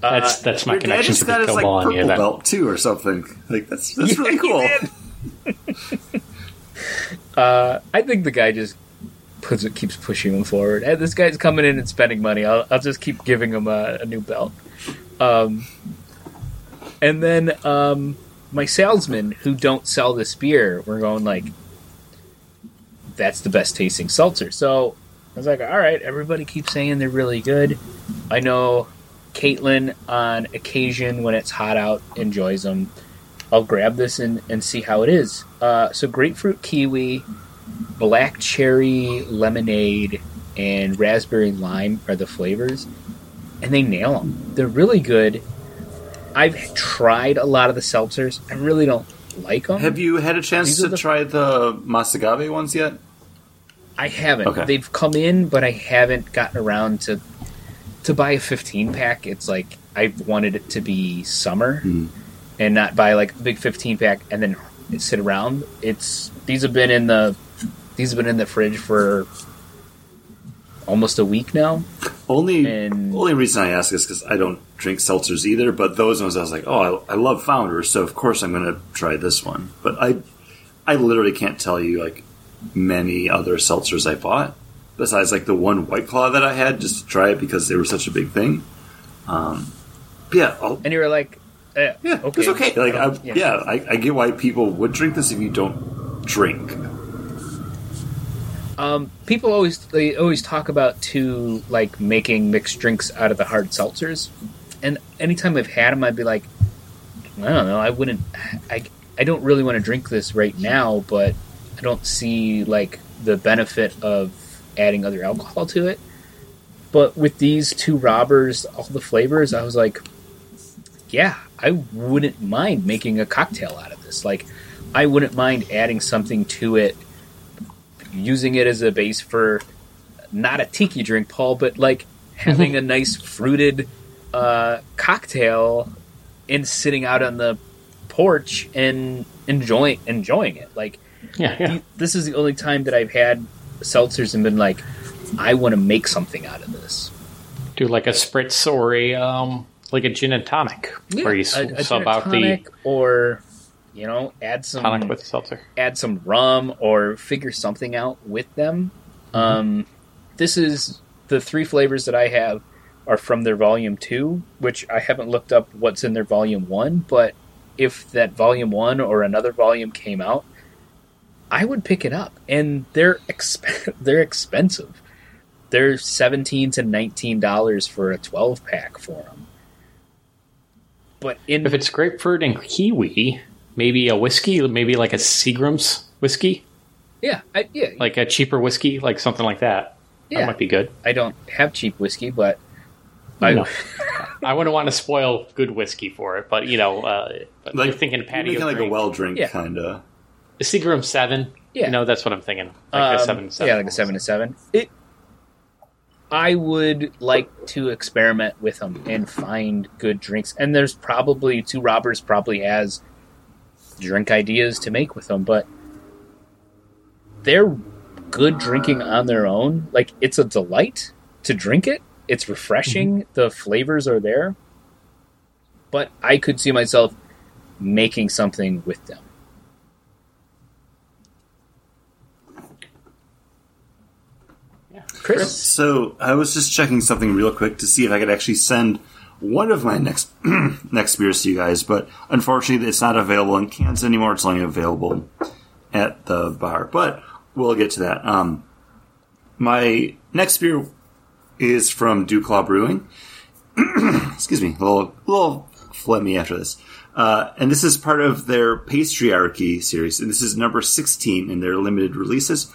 that's Uh, that's my connection to his like purple that- belt too, or something. Like that's that's really Yeah, he cool. Uh, I think the guy just puts it, keeps pushing him forward. And this guy's coming in and spending money. I'll, I'll just keep giving him a, a new belt. Um, and then um, my salesmen who don't sell this beer were going like, "That's the best tasting seltzer." So I was like, "All right, everybody keeps saying they're really good." I know Caitlin on occasion when it's hot out enjoys them. I'll grab this and, and see how it is. Uh, so grapefruit kiwi, black cherry lemonade, and raspberry lime are the flavors, and they nail them. They're really good. I've tried a lot of the seltzers. I really don't like them. Have you had a chance These to the- try the Más Agave ones yet? I haven't. Okay. They've come in, but I haven't gotten around to to buy a 15 pack. It's like I wanted it to be summer Hmm. and not buy like a big 15 pack and then sit around. It's these have been in the these have been in the fridge for almost a week now. Only And- only reason I ask is because I don't drink seltzers either. But those ones I was like, oh, I, I love Founder, so of course I'm going to try this one. But I I literally can't tell you like many other seltzers I bought besides like the one White Claw that I had just to try it because they were such a big thing. Um, yeah, I'll, And you were like, eh, yeah, okay, it's okay. Like, I, Um, yeah, I, I get why people would drink this if you don't drink. Um, people always they always talk about too like making mixed drinks out of the hard seltzers, and anytime I've had them, I'd be like, I don't know, I wouldn't, I I don't really want to drink this right now, but I don't see like the benefit of adding other alcohol to it. But with these two robbers, all the flavors, I was like, yeah, I wouldn't mind making a cocktail out of this. Like, I wouldn't mind adding something to it using it as a base for not a tiki drink, Paul, but like having a nice fruited uh, cocktail and sitting out on the porch and enjoying enjoying it. Like Yeah, yeah. th- this is the only time that I've had seltzers and been like, I want to make something out of this. Do like a spritz or a um, like a gin and tonic, where you a, a sub out the or you know add some tonic with seltzer. add some rum or figure something out with them. Um, this is the three flavors that I have are from their volume two, which I haven't looked up what's in their volume one, but if that volume one or another volume came out, I would pick it up. And they're exp- they're expensive. They're seventeen to nineteen dollars for a twelve pack for them. But in If it's grapefruit and kiwi, maybe a whiskey, maybe like a Seagram's whiskey, yeah, I, yeah, like a cheaper whiskey, like something like that. yeah. That might be good. I don't have cheap whiskey, but I, know. I wouldn't want to spoil good whiskey for it, but you know, uh, but Like you're thinking You're patio making like a well drink Yeah. kind of. A Seagram seven. Yeah. you know that's what I'm thinking. Like a Um, seven, seven. Yeah, like a seven to seven. It. I would like to experiment with them and find good drinks. And there's probably two robbers probably has drink ideas to make with them, but they're good drinking on their own. Like it's a delight to drink it. It's refreshing. The flavors are there. But I could see myself making something with them. Chris, So I was just checking something real quick to see if I could actually send one of my next next beers to you guys, but unfortunately it's not available in cans anymore. It's only available at the bar. But we'll get to that. Um, my next beer is from Duclaw Brewing. Excuse me, a little, a little phlegmy after this. Uh, and this is part of their Pastry Arcade series, and this is number 16 in their limited releases.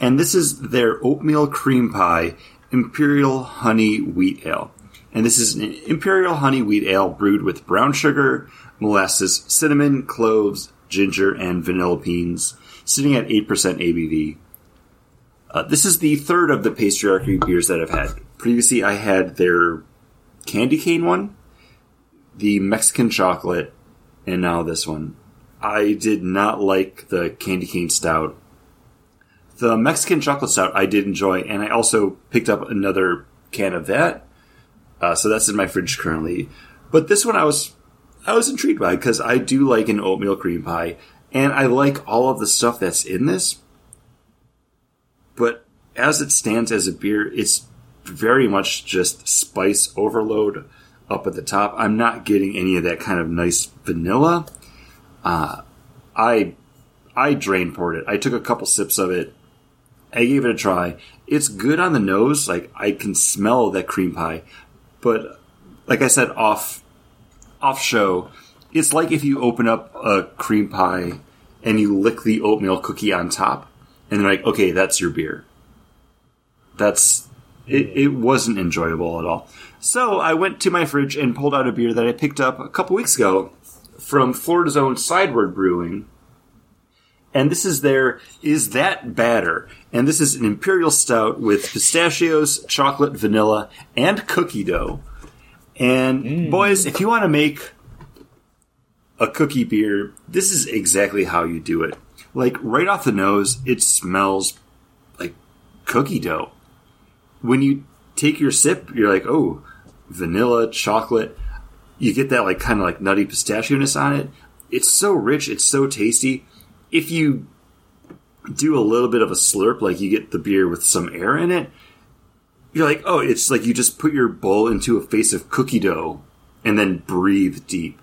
And this is their oatmeal cream pie imperial honey wheat ale. And this is an imperial honey wheat ale brewed with brown sugar, molasses, cinnamon, cloves, ginger, and vanilla beans, sitting at 8% ABV. Uh, this is the third of the Pastry Arcade beers that I've had. Previously, I had their candy cane one, the Mexican chocolate, and now this one. I did not like the candy cane stout. The Mexican chocolate stout I did enjoy, and I also picked up another can of that. Uh, so that's in my fridge currently. But this one I was I was intrigued by because I do like an oatmeal cream pie, and I like all of the stuff that's in this. But as it stands as a beer, it's very much just spice overload up at the top. I'm not getting any of that kind of nice vanilla. Uh, I I drain poured it. I took a couple sips of it. I gave it a try. It's good on the nose. Like I can smell that cream pie, but like I said off off show, it's like if you open up a cream pie and you lick the oatmeal cookie on top, and they're like, okay, that's your beer. That's it, it wasn't enjoyable at all. So I went to my fridge and pulled out a beer that I picked up a couple weeks ago from Florida's own Sideward Brewing. And this is their Is That Batter? And this is an imperial stout with pistachios, chocolate, vanilla, and cookie dough. And mm. boys, if you want to make a cookie beer, this is exactly how you do it. Like right off the nose, it smells like cookie dough when you take your sip, you're like, oh, vanilla, chocolate. You get that like kind of like nutty pistachio-ness on it. It's so rich. It's so tasty. If you do a little bit of a slurp, like you get the beer with some air in it, you're like, oh, it's like you just put your bowl into a face of cookie dough and then breathe deep.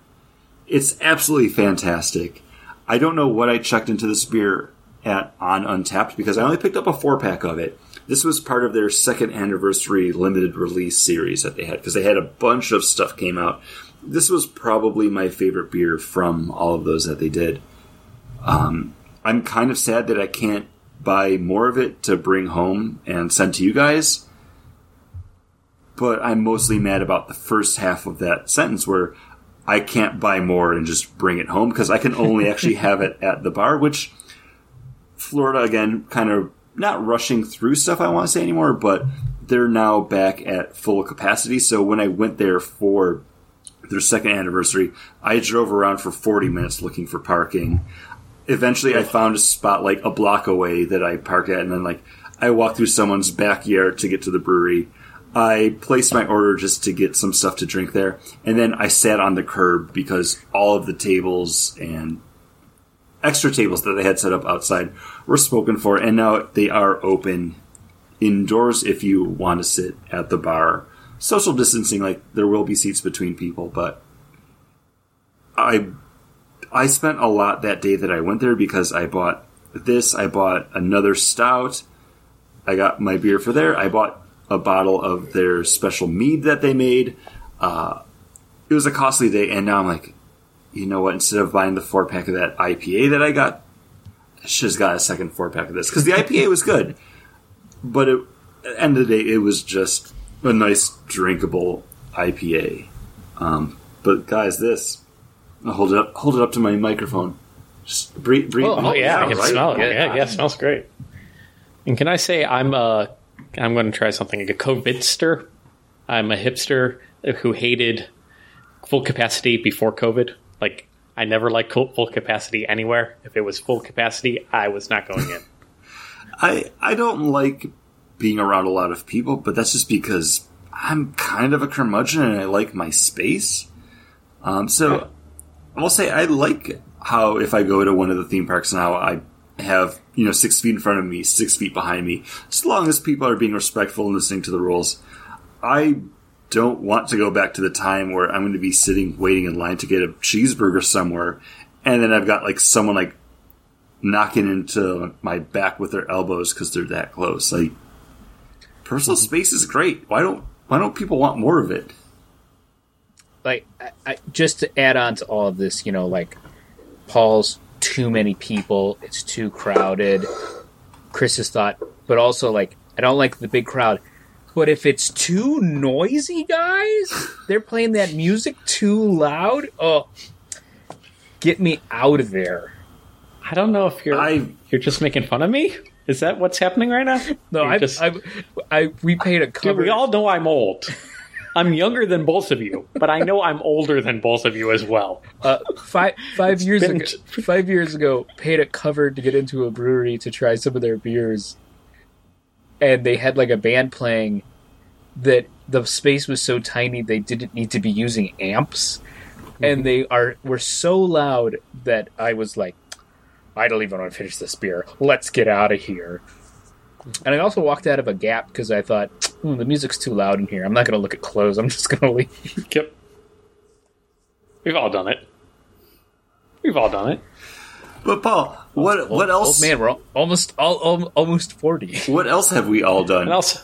It's absolutely fantastic. I don't know what I checked into this beer at on Untappd because I only picked up a four pack of it. This was part of their second anniversary limited release series that they had because they had a bunch of stuff came out. This was probably my favorite beer from all of those that they did. Um, I'm kind of sad that I can't buy more of it to bring home and send to you guys. But I'm mostly mad about the first half of that sentence where I can't buy more and just bring it home because I can only actually have it at the bar, which Florida again kind of not rushing through stuff I want to say anymore, but they're now back at full capacity. So when I went there for their second anniversary, I drove around for 40 minutes looking for parking. Eventually, I found a spot like a block away that I parked at, and then like I walked through someone's backyard to get to the brewery. I placed my order just to get some stuff to drink there, and then I sat on the curb because all of the tables and extra tables that they had set up outside were spoken for, and now they are open indoors if you want to sit at the bar. Social distancing, like there will be seats between people, but I I spent a lot that day that I went there because I bought this, I bought another stout, I got my beer for there, I bought a bottle of their special mead that they made. Uh, it was a costly day, and now I'm like, you know what? Instead of buying the four pack of that IPA that I got, I should have got a second four pack of this because the IPA was good, but it, at the end of the day, it was just a nice drinkable IPA. Um, but guys, this I'll hold it up, hold it up to my microphone. Just breathe, breathe. Oh, oh yeah, I can right? smell it. Yeah, yeah, it smells great. And can I say I'm uh I'm going to try something like a COVIDster. I'm a hipster who hated full capacity before COVID. Like I never liked full capacity anywhere. If it was full capacity, I was not going in. I I don't like being around a lot of people, but that's just because I'm kind of a curmudgeon and I like my space. Um, so I'll say I like how if I go to one of the theme parks now, I have you know six feet in front of me, six feet behind me, as long as people are being respectful and listening to the rules. I don't want to go back to the time where I'm going to be sitting waiting in line to get a cheeseburger somewhere, and then I've got like someone like knocking into my back with their elbows because they're that close. Like personal mm-hmm. space is great. Why don't why don't people want more of it? Like, I, I, just to add on to all of this, you know, like Paul's too many people, it's too crowded. Chris's thought, but also like I don't like the big crowd. But if it's too noisy, guys, they're playing that music too loud. Oh, get me out of there! I don't know if you're I- you're just making fun of me. Is that what's happening right now? No, I, just- I, I, we paid a Dude, cover. we all know I'm old. I'm younger than both of you, but I know I'm older than both of you as well. uh, five five years been ago. Five years ago, paid a cover to get into a brewery to try some of their beers, and they had like a band playing. That the space was so tiny they didn't need to be using amps, and they are were so loud that I was like, I don't even want to finish this beer. Let's get out of here. And I also walked out of a gap because I thought "Hmm, the music's too loud in here. I'm not going to look at clothes. I'm just going to leave. Yep. We've all done it. We've all done it. But Paul, what what else? Oh man, we're al- almost all, al- almost forty. What else have we all done? And else,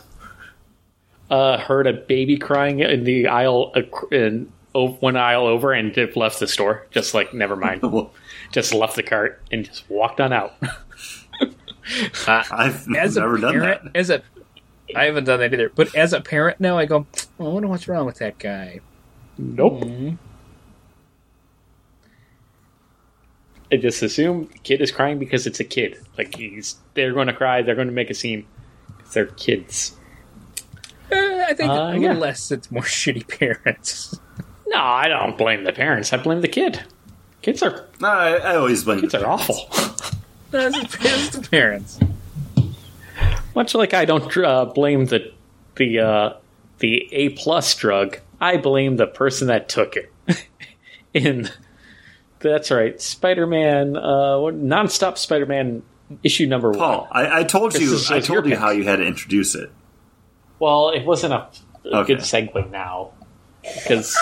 uh, heard a baby crying in the aisle, uh, in o- one aisle over, and just left the store. Just like, never mind. Just left the cart and just walked on out. I've As a never done parent, that. as a, I haven't done that either. But as a parent now, I go, oh, I wonder what's wrong with that guy. nope. I just assume kid is crying because it's a kid. Like he's, they're going to cry. They're going to make a scene. 'Cause They're kids. Eh, I think Uh, a little yeah. less. It's more shitty parents. No, I don't blame the parents. I blame the kid. Kids are No, I, I always blame kids are awful. No, the- it's the parents. Much like I don't uh, blame the the uh, the A plus drug, I blame the person that took it. In that's right, Spider Man, uh, nonstop Spider Man issue number Paul, one. I, I told you, is- I told you pick. how you had to introduce it. Well, it wasn't a, a Okay. good segue now because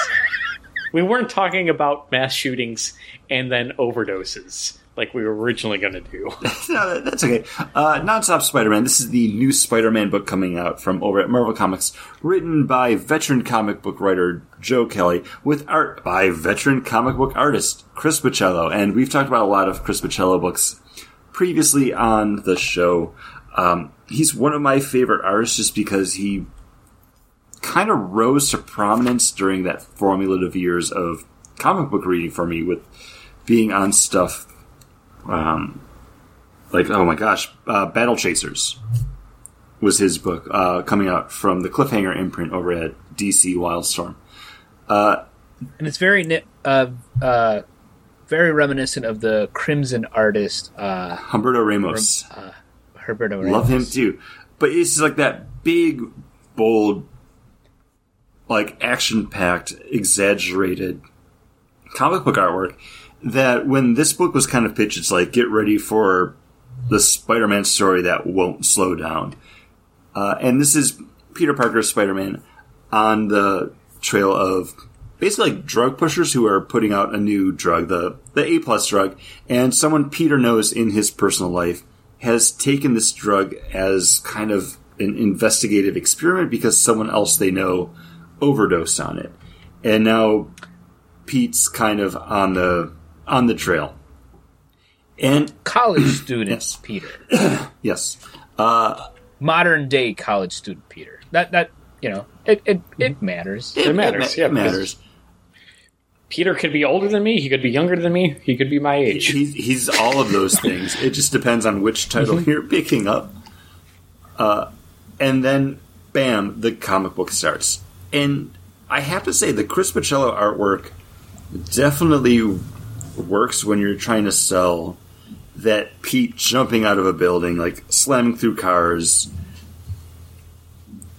we weren't talking about mass shootings and then overdoses like we were originally going to do. no, that's okay. Uh, Nonstop Spider-Man. This is the new Spider-Man book coming out from over at Marvel Comics, written by veteran comic book writer Joe Kelly, with art by veteran comic book artist Chris Bachalo. And we've talked about a lot of Chris Bachalo books previously on the show. Um, he's one of my favorite artists just because he kind of rose to prominence during that formulative years of comic book reading for me with being on stuff um, like oh my gosh, uh, Battle Chasers was his book uh, coming out from the Cliffhanger imprint over at DC Wildstorm. and it's very ni- uh, uh, very reminiscent of the Crimson artist uh, Humberto Ramos, Herberto. Ramos. love him too, but it's just like that big, bold, like action-packed, exaggerated comic book artwork. That when this book was kind of pitched, it's like get ready for the Spider-Man story that won't slow down. Uh, and this is Peter Parker's Spider-Man on the trail of basically like drug pushers who are putting out a new drug, the the A plus drug, and someone Peter knows in his personal life has taken this drug as kind of an investigative experiment because someone else they know overdosed on it, and now Pete's kind of on the on the trail. And college students, Yes. Peter, yes, modern day college student Peter. That that you know it it, it matters. It matters, It, yeah, it matters. Peter could be older than me. He could be younger than me. He could be my age. He's, he's all of those things. It just depends on which title you're picking up. Uh, and then, bam, the comic book starts. And I have to say, the Chris Bachalo artwork definitely works when you're trying to sell that Pete jumping out of a building, like slamming through cars.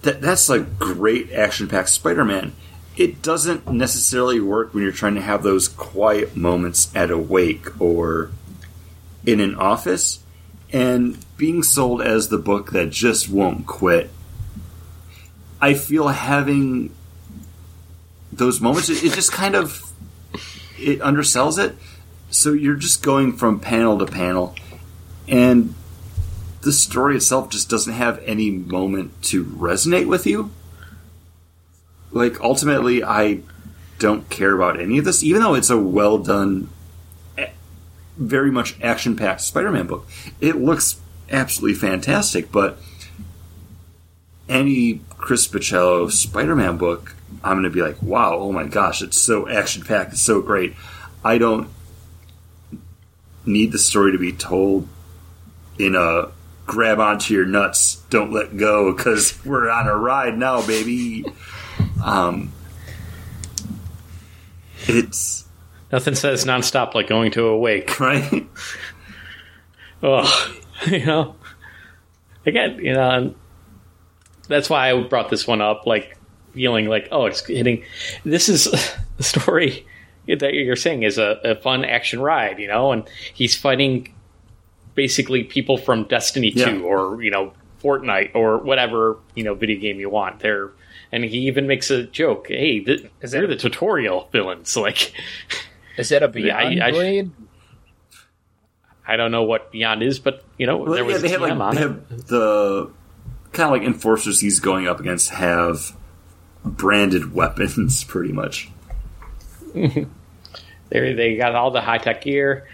That, that's like great action packed Spider Man. It doesn't necessarily work when you're trying to have those quiet moments at a wake or in an office. And being sold as the book that just won't quit, I feel having those moments, it, it just kind of it undersells it. So you're just going from panel to panel, and the story itself just doesn't have any moment to resonate with you. Like ultimately, I don't care about any of this, even though it's a well done, very much action packed Spider Man book. It looks absolutely fantastic, but any Chris Bachalo Spider Man book, I'm going to be like, wow, oh my gosh, it's so action packed, it's so great. I don't need the story to be told in a grab onto your nuts, don't let go, because we're on a ride now, baby. Um, it's Nothing says nonstop like going to a wake. right. Oh, you know. Again, you know, and that's why I brought this one up. Like feeling like, oh, it's hitting. This is the story that you're saying is a, a fun action ride, you know, and he's fighting basically people from Destiny Yeah. 2 or you know Fortnite or whatever you know video game you want. They're and he even makes a joke. Hey, th- Is they're that- the tutorial villains. Like, Is that a Yeah, I- Beyond I- I don't know what Beyond is, but you know, Well, there yeah, they a have like on they have the kind of like enforcers he's going up against have branded weapons, pretty much. They they got all the high tech gear,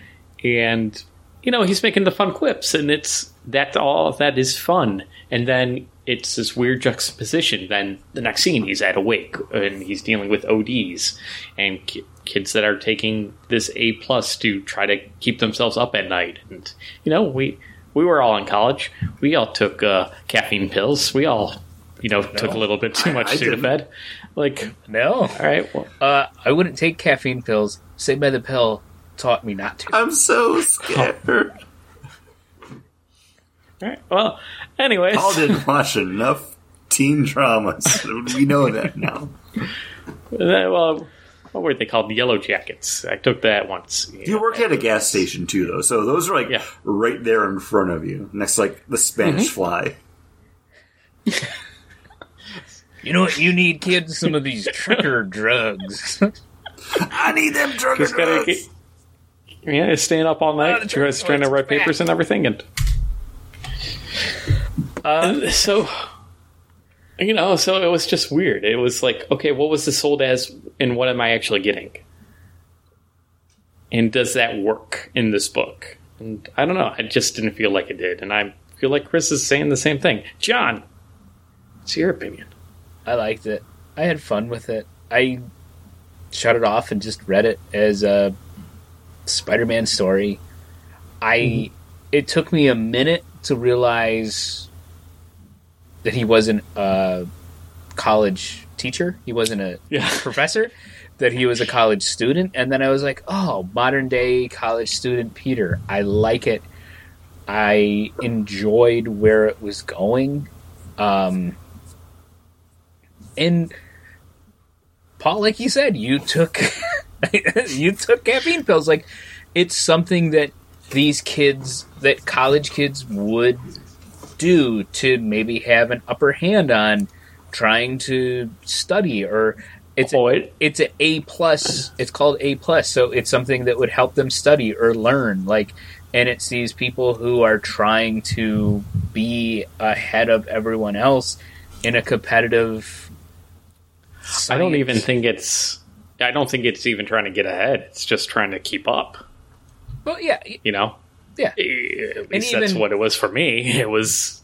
and you know he's making the fun quips, and it's that all of that is fun. And then it's this weird juxtaposition. Then the next scene, he's at a wake, and he's dealing with ODs and ki- kids that are taking this A plus to try to keep themselves up at night. And you know we we were all in college. We all took uh, caffeine pills. We all you know took a little bit too I- much I Sudafed. Didn't. Like, No. all right, well, Uh, I wouldn't take caffeine pills. Saved by the Pill taught me not to. I'm so scared. all right, well, anyways. Paul didn't watch enough teen dramas. we know that now. well, what were they called? The Yellow Jackets. I took that once. You work at a gas station too, though, so those are like Yeah. right there in front of you, next to like the Spanish fly. You know what? You need kids some of these trucker drugs. I need them drug Just gotta get, yeah, staying up all Oh, night, the trying trying to write back. papers and everything, and Uh, so you know, so it was just weird. It was like, okay, what was this sold as, and what am I actually getting? And does that work in this book? And I don't know. I just didn't feel like it did, and I feel like Chris is saying the same thing. John, what's your opinion? I liked it. I had fun with it. I shut it off and just read it as a Spider-Man story. I it took me a minute to realize that he wasn't a college teacher. He wasn't a Yeah. professor. That he was a college student, and then I was like, "Oh, modern day college student Peter." I like it. I enjoyed where it was going. Um, and Paul, like you said, you took you took caffeine pills. Like it's something that these kids, that college kids, would do to maybe have an upper hand on trying to study or it's Oh, a, it's an A plus. It's called A plus, so it's something that would help them study or learn. Like, and it's these people who are trying to be ahead of everyone else in a competitive. I don't even think it's. I don't think it's even trying to get ahead. It's just trying to keep up. Well, yeah, You know. yeah. At least that's even- what it was for me. It was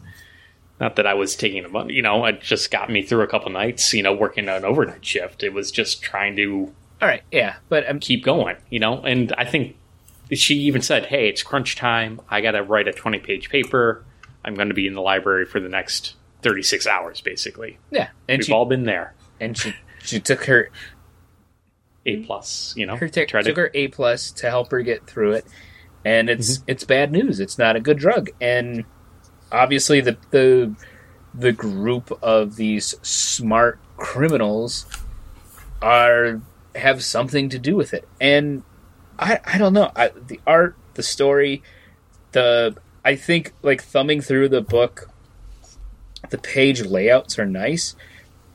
not that I was taking a month. You know, it just got me through a couple nights. You know, working an overnight shift. It was just trying to All right, yeah, but um, keep going. You know, and I think she even said, "Hey, it's crunch time. I got to write a twenty-page paper. I'm going to be in the library for the next thirty-six hours, basically." yeah, and We've she all been there. And she she took her A plus. You know, her t- Try to- took her A plus to help her get through it, and it's Mm-hmm. it's bad news. It's not a good drug, and obviously the the the group of these smart criminals are have something to do with it, and I I don't know I, the art, the story, the I think like thumbing through the book, the page layouts are nice,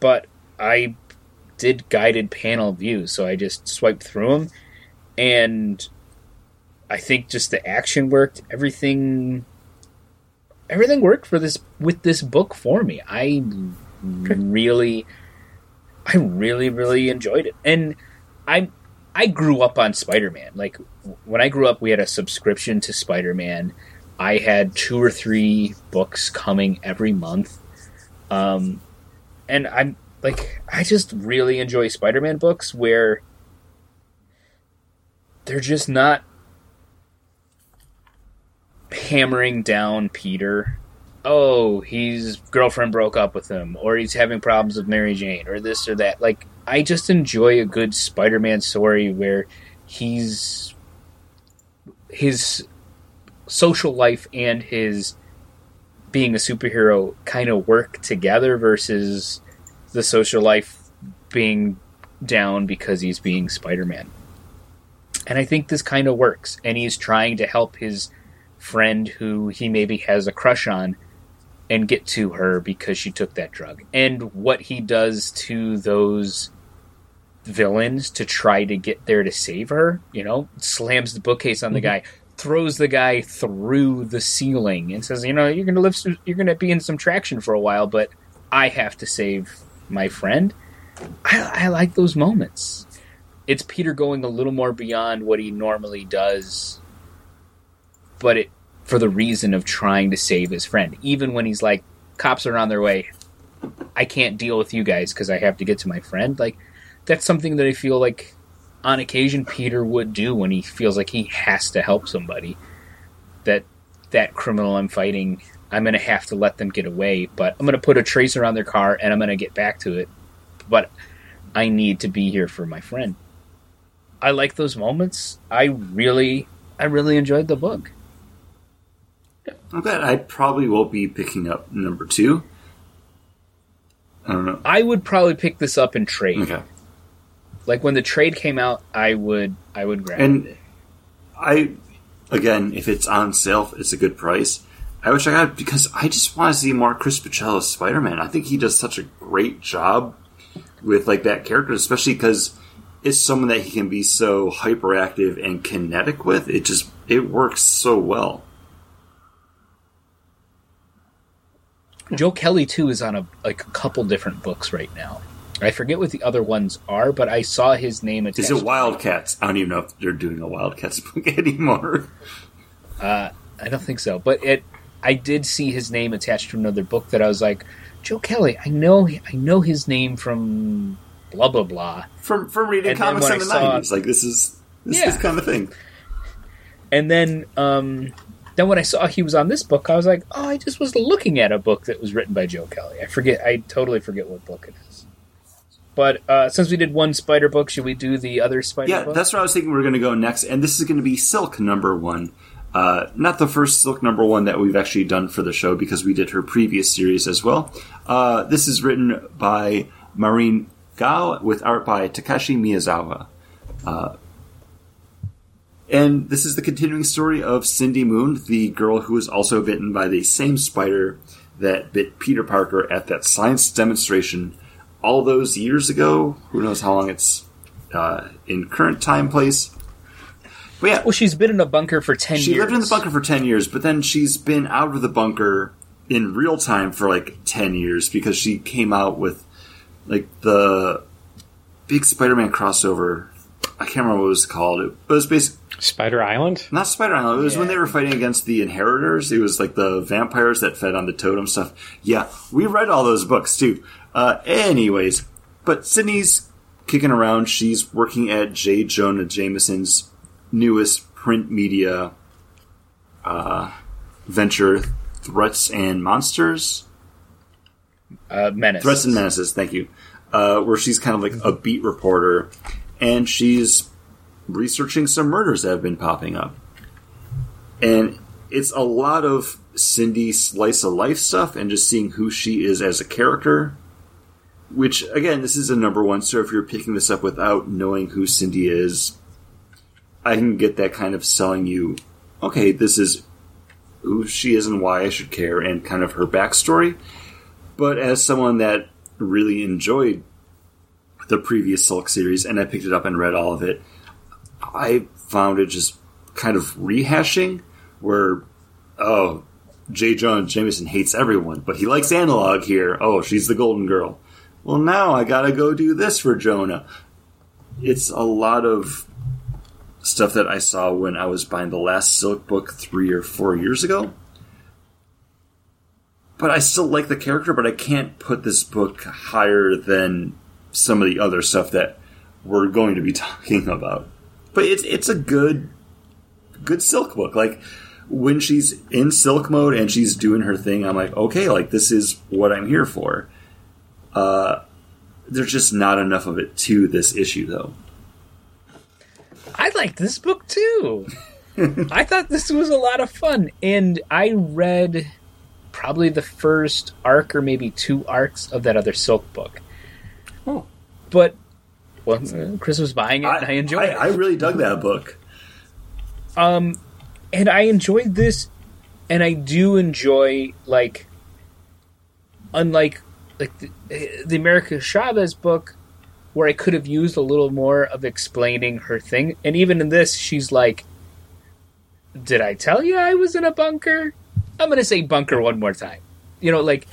but I did guided panel views, so I just swiped through them, and I think just the action worked. Everything, everything worked for this with this book for me. I really, I really, really enjoyed it, and I, I grew up on Spider Man. Like when I grew up, we had a subscription to Spider Man. I had two or three books coming every month. Um, and I'm like, I just really enjoy Spider Man books where they're just not hammering down Peter. Oh, his girlfriend broke up with him, or he's having problems with Mary Jane, or this or that. Like, I just enjoy a good Spider Man story where he's his social life and his being a superhero kind of work together versus the social life being down because he's being Spider-Man. And I think this kind of works and he's trying to help his friend who he maybe has a crush on and get to her because she took that drug. And what he does to those villains to try to get there to save her, you know, slams the bookcase on the mm-hmm. guy, throws the guy through the ceiling and says, "You know, you're going to live you're going to be in some traction for a while, but I have to save my friend." I, I like those moments. It's Peter going a little more beyond what he normally does, but it for the reason of trying to save his friend. Even when he's like, "Cops are on their way. I can't deal with you guys because I have to get to my friend." Like that's something that I feel like on occasion Peter would do when he feels like he has to help somebody. That that criminal I'm fighting, I'm going to have to let them get away, but I'm going to put a tracer on their car and I'm going to get back to it. But I need to be here for my friend. I like those moments. I really I really enjoyed the book. I'm glad I probably will be picking up number two. I don't know. I would probably pick this up in trade. Okay. Like when the trade came out, I would I would grab. it. And I, again, if it's on sale, it's a good price. I wish I got because I just want to see more Chris Bachalo Spider Man. I think he does such a great job with like that character, especially because it's someone that he can be so hyperactive and kinetic with. It just it works so well. Joe Kelly too is on a like a couple different books right now. I forget what the other ones are, but I saw his name attached. Is it Wildcats? I don't even know if they're doing a Wildcats book anymore. Uh, I don't think so, but it. I did see his name attached to another book that I was like, Joe Kelly. I know. I know his name from blah blah blah. From from reading And comics in the nineties, like this is this Yeah. is kind of thing. And then, um, then when I saw he was on this book, I was like, oh, I just was looking at a book that was written by Joe Kelly. I forget. I totally forget what book it is. But uh, since we did one spider book, should we do the other spider Yeah, book? that's where I was thinking we are going to go next, and this is going to be Silk number one. Uh, not the first Silk number one that we've actually done for the show because we did her previous series as well. Uh, this is written by Maurene Goo with art by Takeshi Miyazawa. Uh, and this is the continuing story of Cindy Moon, the girl who was also bitten by the same spider that bit Peter Parker at that science demonstration all those years ago. Who knows how long it's uh, in current time place. But yeah, well, she's been in a bunker for ten she years. lived in the bunker for 10 years, but then she's been out of the bunker in real time for like 10 years because she came out with like the big Spider Man crossover. I can't remember what it was called. It was basically Spider Island? not Spider Island. It was when they were fighting against the Inheritors. It was like the vampires that fed on the totem stuff. Yeah, we read all those books too. Uh, anyways, but Cindy's kicking around. She's working at J. Jonah Jameson's newest print media uh, venture, Threats and Monsters. uh, menace. Threats and Menaces, thank you. Uh, where she's kind of like a beat reporter, and she's researching some murders that have been popping up. And it's a lot of Cindy slice of life stuff and just seeing who she is as a character. Which, again, this is a number one, so if you're picking this up without knowing who Cindy is, I can get that kind of selling you, okay, this is who she is and why I should care, and kind of her backstory. But as someone that really enjoyed the previous Silk series, and I picked it up and read all of it, I found it just kind of rehashing where, oh, J. John Jameson hates everyone, but he likes analog here. Oh, she's the golden girl. Well, now I gotta go do this for Jonah. It's a lot of stuff that I saw when I was buying the last Silk book three or four years ago. But I still like the character, but I can't put this book higher than some of the other stuff that we're going to be talking about. But it's it's a good good Silk book. Like when she's in Silk mode and she's doing her thing, I'm like, okay, like this is what I'm here for. Uh, there's just not enough of it to this issue, though. I liked this book too. I thought this was a lot of fun, and I read probably the first arc or maybe two arcs of that other Silk book. Oh. But well, Chris was buying it, and I enjoyed I, it. I really dug that book. Um, and I enjoyed this, and I do enjoy like, unlike like the, the America Chavez book, where I could have used a little more of explaining her thing, and even in this, she's like, "Did I tell you I was in a bunker?" I'm gonna say bunker one more time. You know, like.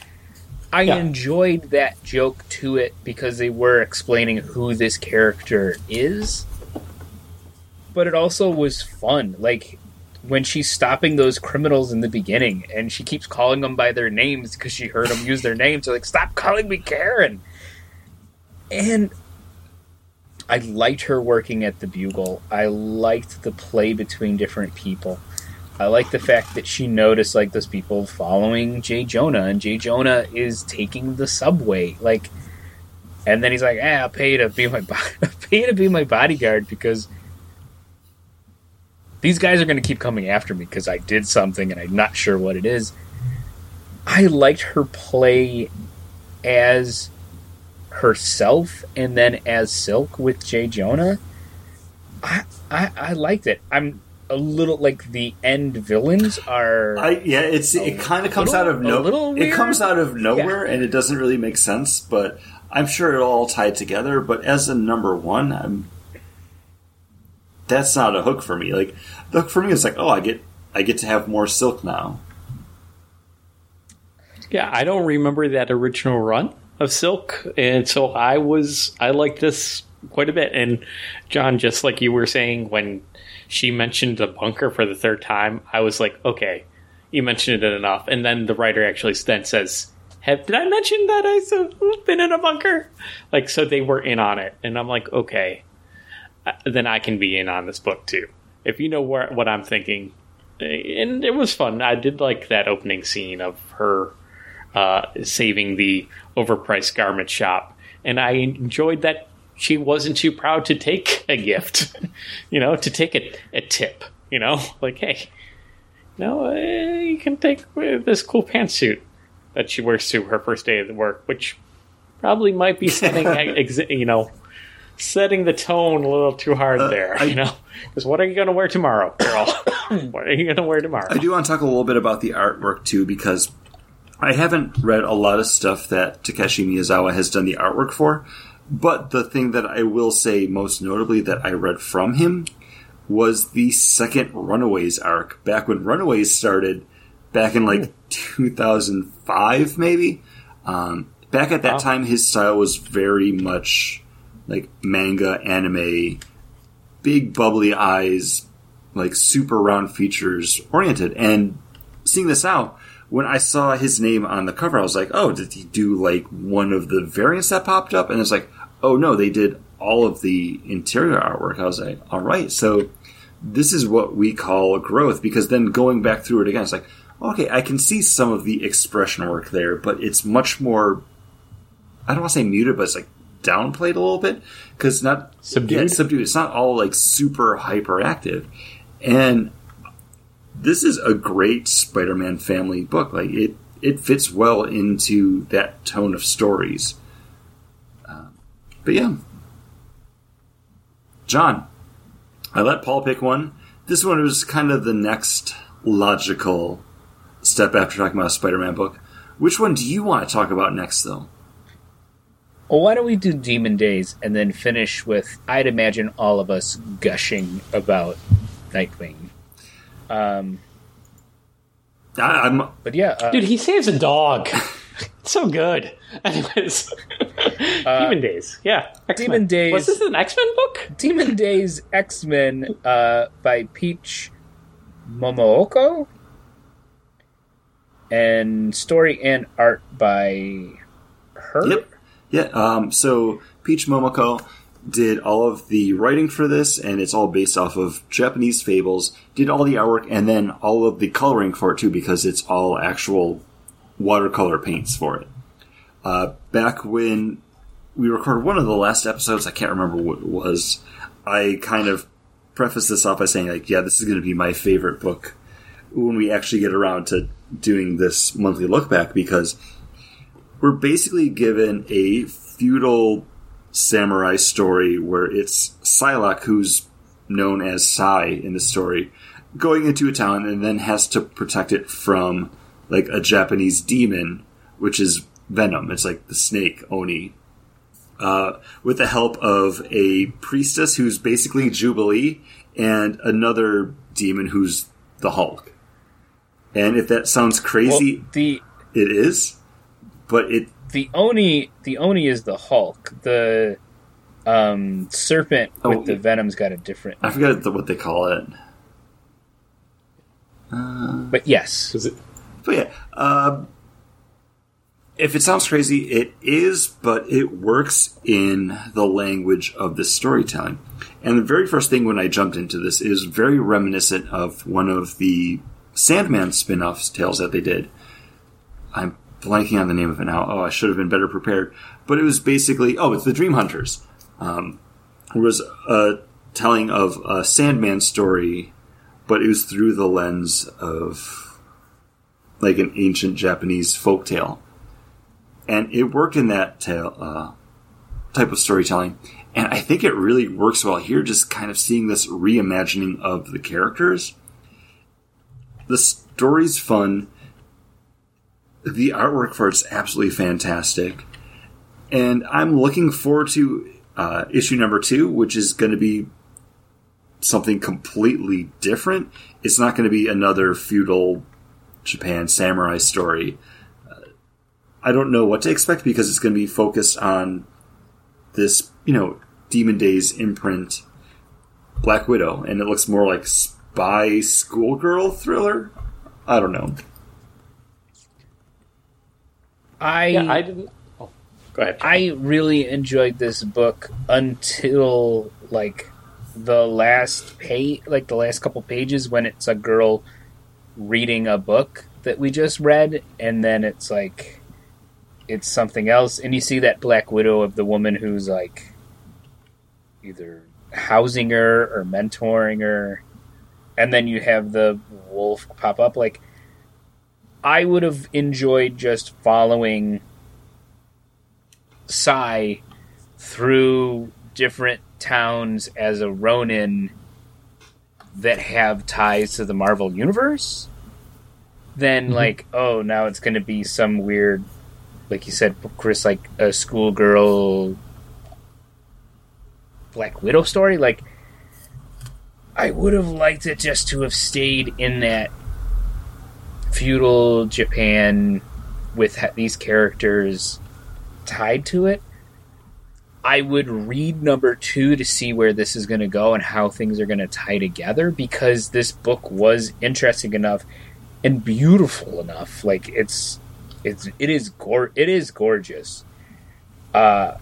I Yeah. enjoyed that joke to it because they were explaining who this character is but it also was fun. Like when she's stopping those criminals in the beginning, and she keeps calling them by their names because she heard them use their names. So like, stop calling me Karen. And I liked her working at the Bugle. I liked the play between different people. I like the fact that she noticed like those people following Jay Jonah, and Jay Jonah is taking the subway. Like, and then he's like, "Ah, I'll pay to be my bo- pay to be my bodyguard because." these guys are going to keep coming after me because I did something and I'm not sure what it is. I liked her play as herself and then as Silk with Jay Jonah, I, I I liked it. I'm a little like the end villains are. I, yeah, it's it kind of comes little- out of a no. little It comes out of nowhere, and it doesn't really make sense. But I'm sure it'll all tie together. But as a number one, I'm that's not a hook for me. Like the hook for me is like, oh, I get I get to have more silk now. Yeah, I don't remember that original run of Silk, and so I was I liked this quite a bit. And John, just like you were saying, when she mentioned the bunker for the third time, I was like, okay, you mentioned it enough. And then the writer actually then says, "Have did I mention that I've been in a bunker?" Like, so they were in on it, and I'm like, okay, uh, then I can be in on this book too. If you know where, what I'm thinking, and it was fun. I did like that opening scene of her uh, saving the overpriced garment shop, and I enjoyed that she wasn't too proud to take a gift, you know, to take a, a tip, you know, like hey, no, uh, you can take uh, this cool pantsuit that she wears to her first day of work, which probably might be setting, you know. Setting the tone a little too hard there, I- you know. Because what are you going to wear tomorrow, girl? what are you going to wear tomorrow? I do want to talk a little bit about the artwork too, because I haven't read a lot of stuff that Takeshi Miyazawa has done the artwork for. But the thing that I will say most notably that I read from him was the second Runaways arc, back when Runaways started, back in like 2005, maybe. Um, back at that Wow. time, his style was very much like manga, anime, big bubbly eyes, like super round features oriented. And seeing this out, when I saw his name on the cover, I was like, oh, did he do like one of the variants that popped up? And it's like, oh no, they did all of the interior artwork. I was like, all right, so this is what we call growth because then going back through it again, it's like, okay, I can see some of the expression work there, but it's much more, I don't want to say muted, but it's like downplayed a little bit because not Subdued? Yeah, subdued. It's not all like super hyperactive, and this is a great Spider-Man family book. Like it, it fits well into that tone of stories. Um, but yeah, John, I let Paul pick one. This one was kind of the next logical step after talking about a Spider-Man book. Which one do you want to talk about next, though? Well, why don't we do Demon Days and then finish with? I'd imagine all of us gushing about Nightwing. Um, I, I'm but yeah, uh, Dude, he saves a dog. It's so good. Anyways, Demon Days. Yeah, X-Men. Demon Days- Was this an X Men book? Demon Days X Men uh, by Peach Momoko, and story and art by her. Yep. Yeah. Um, so Peach Momoko did all of the writing for this, and it's all based off of Japanese fables. Did all the artwork, and then all of the coloring for it too, because it's all actual watercolor paints for it. Uh, back when we recorded one of the last episodes, I can't remember what it was. I kind of prefaced this off by saying, like, yeah, this is going to be my favorite book when we actually get around to doing this monthly look back because we're basically given a feudal samurai story where it's Psylocke, who's known as Sai in the story, going into a town and then has to protect it from like a Japanese demon, which is Venom. It's like the snake Oni. Uh, with the help of a priestess who's basically Jubilee and another demon who's the Hulk. And if that sounds Well, crazy, the it is. But it the Oni the Oni is the Hulk. The um, serpent Oh, with the venom's got a different. I forget the, what they call it. But yes, Was it? But yeah, um, if it sounds crazy, it is, but it works in the language of the storytelling. And the very first thing when I jumped into this is very reminiscent of one of the Sandman spin-offs tales that they did. I'm blanking on the name of it now. Oh, I should have been better prepared. But it was basically, oh, it's the Dream Hunters. Um, it was a telling of a Sandman story, but it was through the lens of like an ancient Japanese folk tale. And it worked in that tale, uh, type of storytelling. And I think it really works well here, just kind of seeing this reimagining of the characters. The story's fun. The artwork for it's absolutely fantastic. And I'm looking forward to uh, issue number two, which is going to be something completely different. It's not going to be another feudal Japan samurai story. Uh, I don't know what to expect because it's going to be focused on this, you know, Demon Days imprint Black Widow, and it looks more like spy schoolgirl thriller. I don't know. I Yeah, I didn't. Oh, go ahead. I really enjoyed this book until like the last page, like the last couple pages when it's a girl reading a book that we just read, and then it's like it's something else, and you see that Black Widow of the woman who's like either housing her or mentoring her, and then you have the wolf pop up. Like I would have enjoyed just following Sai through different towns as a Ronin that have ties to the Marvel universe, then mm-hmm. like, oh, now it's going to be some weird, like you said, Chris, like a schoolgirl Black Widow story. Like, I would have liked it just to have stayed in that feudal Japan with these characters tied to it. I would read number two to see where this is going to go and how things are going to tie together because this book was interesting enough and beautiful enough. Like it's, it's it is gor- it is gorgeous. Uh,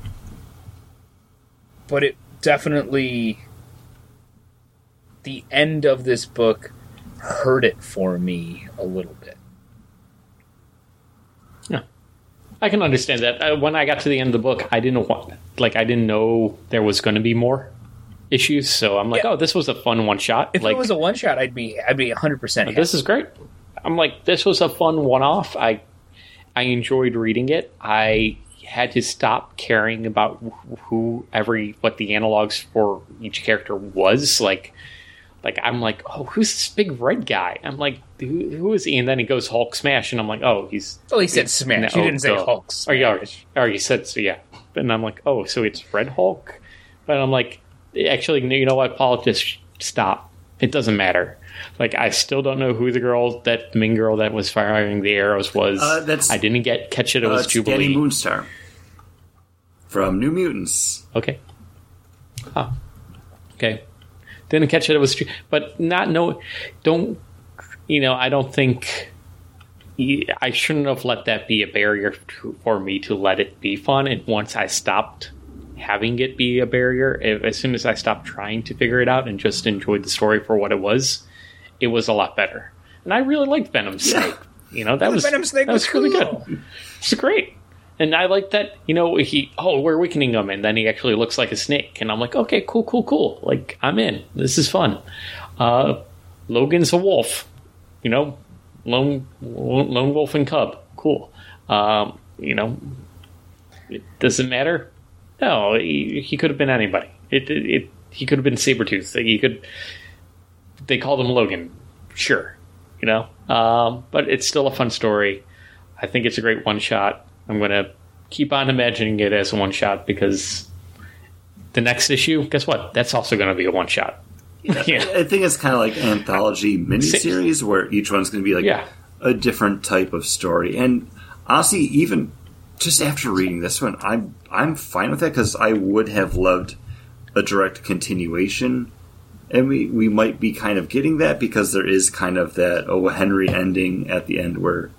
but it definitely the end of this book hurt it for me a little bit. Yeah, I can understand that. Uh, when I got to the end of the book, I didn't want, like, I didn't know there was going to be more issues. So I'm like, Yeah. oh, this was a fun one shot. If like, it was a one shot, I'd be I'd be hundred percent. this is great. I'm like, this was a fun one off. I I enjoyed reading it. I had to stop caring about who every what the analogs for each character was. Like, like I'm like, oh, who's this big red guy? I'm like, who, who is he? And then he goes Hulk smash, and I'm like, oh, he's Well, he said smash. No, you didn't say duh. Hulk Or yeah, smash. or you said so, yeah. And I'm like, oh, so it's Red Hulk. But I'm like, actually, you know what, Paul? Just stop. It doesn't matter. Like, I still don't know who the girl, that the main girl that was firing the arrows was. Uh, that's- I didn't get catch it. It Uh, was it's Dani Jubilee. Moonstar from New Mutants. Okay. Huh. Okay. Didn't catch it. It was, but not no. Don't you know? I don't think I shouldn't have let that be a barrier to, for me to let it be fun. And once I stopped having it be a barrier, if, as soon as I stopped trying to figure it out and just enjoyed the story for what it was, it was a lot better. And I really liked Venom Snake. You know that was Venom Snake that was, was really good. It's great. And I like that, you know, he, oh, we're weakening him, and then he actually looks like a snake. And I'm like, okay, cool, cool, cool. Like, I'm in. This is fun. Uh, Logan's a wolf, you know, lone, lone wolf and cub. Cool. Um, you know, it doesn't matter. No, he, he could have been anybody. It, it, it he could have been Sabretooth. He could. They called him Logan. Sure, you know. Um, but it's still a fun story. I think it's a great one shot. I'm going to keep on imagining it as a one shot because the next issue, guess what? That's also going to be a one shot. yeah. I think it's kind of like an anthology miniseries where each one's going to be like Yeah. a different type of story. And honestly, even just after reading this one, I'm I'm fine with that because I would have loved a direct continuation, and we we might be kind of getting that because there is kind of that oh Henry ending at the end where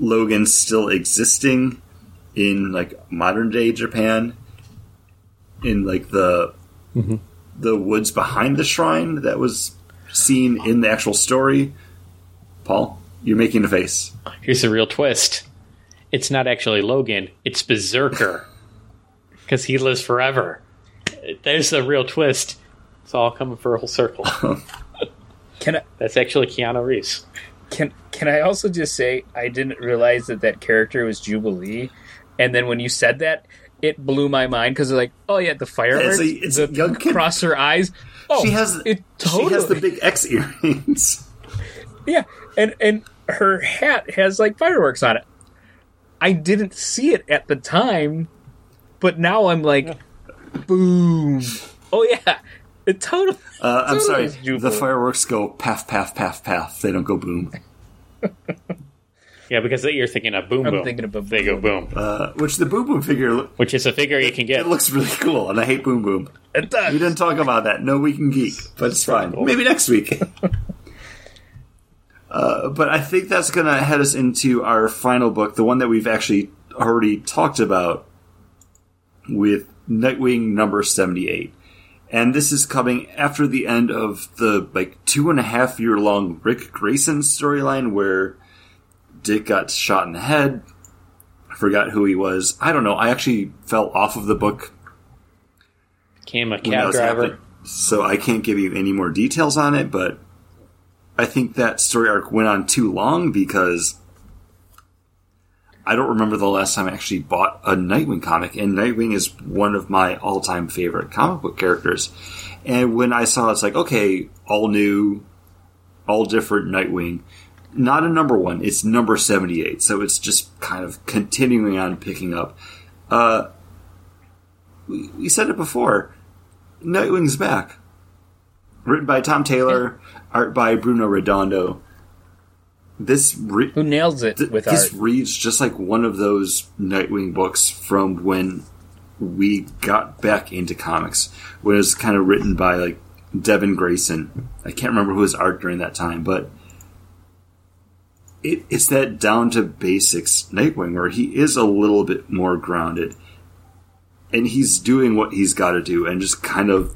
Logan's still existing in like modern day Japan in like the mm-hmm. the woods behind the shrine that was seen in the actual story. Paul, you're making a face. Here's the real twist it's not actually Logan, it's Berserker because he lives forever. There's the real twist. It's all coming for a whole circle. Can I That's actually Keanu Reeves. can can I also just say I didn't realize that that character was Jubilee, and then when you said that, it blew my mind because like, oh yeah, the fireworks, it's a- it's the young kid. cross her eyes. Oh, she has it totally. she has the big X earrings. Yeah, and and her hat has like fireworks on it. I didn't see it at the time, but now I'm like, boom! Oh yeah, it totally. Uh, I'm totally sorry, the fireworks go paff, paff, paff, paff. They don't go boom. Yeah, because you're thinking of boom I'm boom. thinking of Boom They go boom, Uh, which the boom boom figure, lo- which is a figure you can get. it looks really cool, and I hate boom boom. It does. We didn't talk about that. No week in geek, but it's fine. cool. Maybe next week. uh, but I think that's going to head us into our final book, the one that we've actually already talked about with Nightwing number 78. And this is coming after the end of the like two and a half year long Ric Grayson storyline where Dick got shot in the head. I forgot who he was. I don't know. I actually fell off of the book Came a cab driver. happening. So I can't give you any more details on it, but I think that story arc went on too long because I don't remember the last time I actually bought a Nightwing comic, and Nightwing is one of my all time favorite comic book characters. And when I saw it's like, okay, all new, all different Nightwing, not a number one, it's number 78. So it's just kind of continuing on picking up. Uh, we, we said it before. Nightwing's back. Written by Tom Taylor, art by Bruno Redondo. This re- Who nails it th- with this art? reads just like one of those Nightwing books from when we got back into comics. When it was kind of written by like Devin Grayson. I can't remember who was art during that time, but it, it's that down to basics Nightwing where he is a little bit more grounded and he's doing what he's got to do and just kind of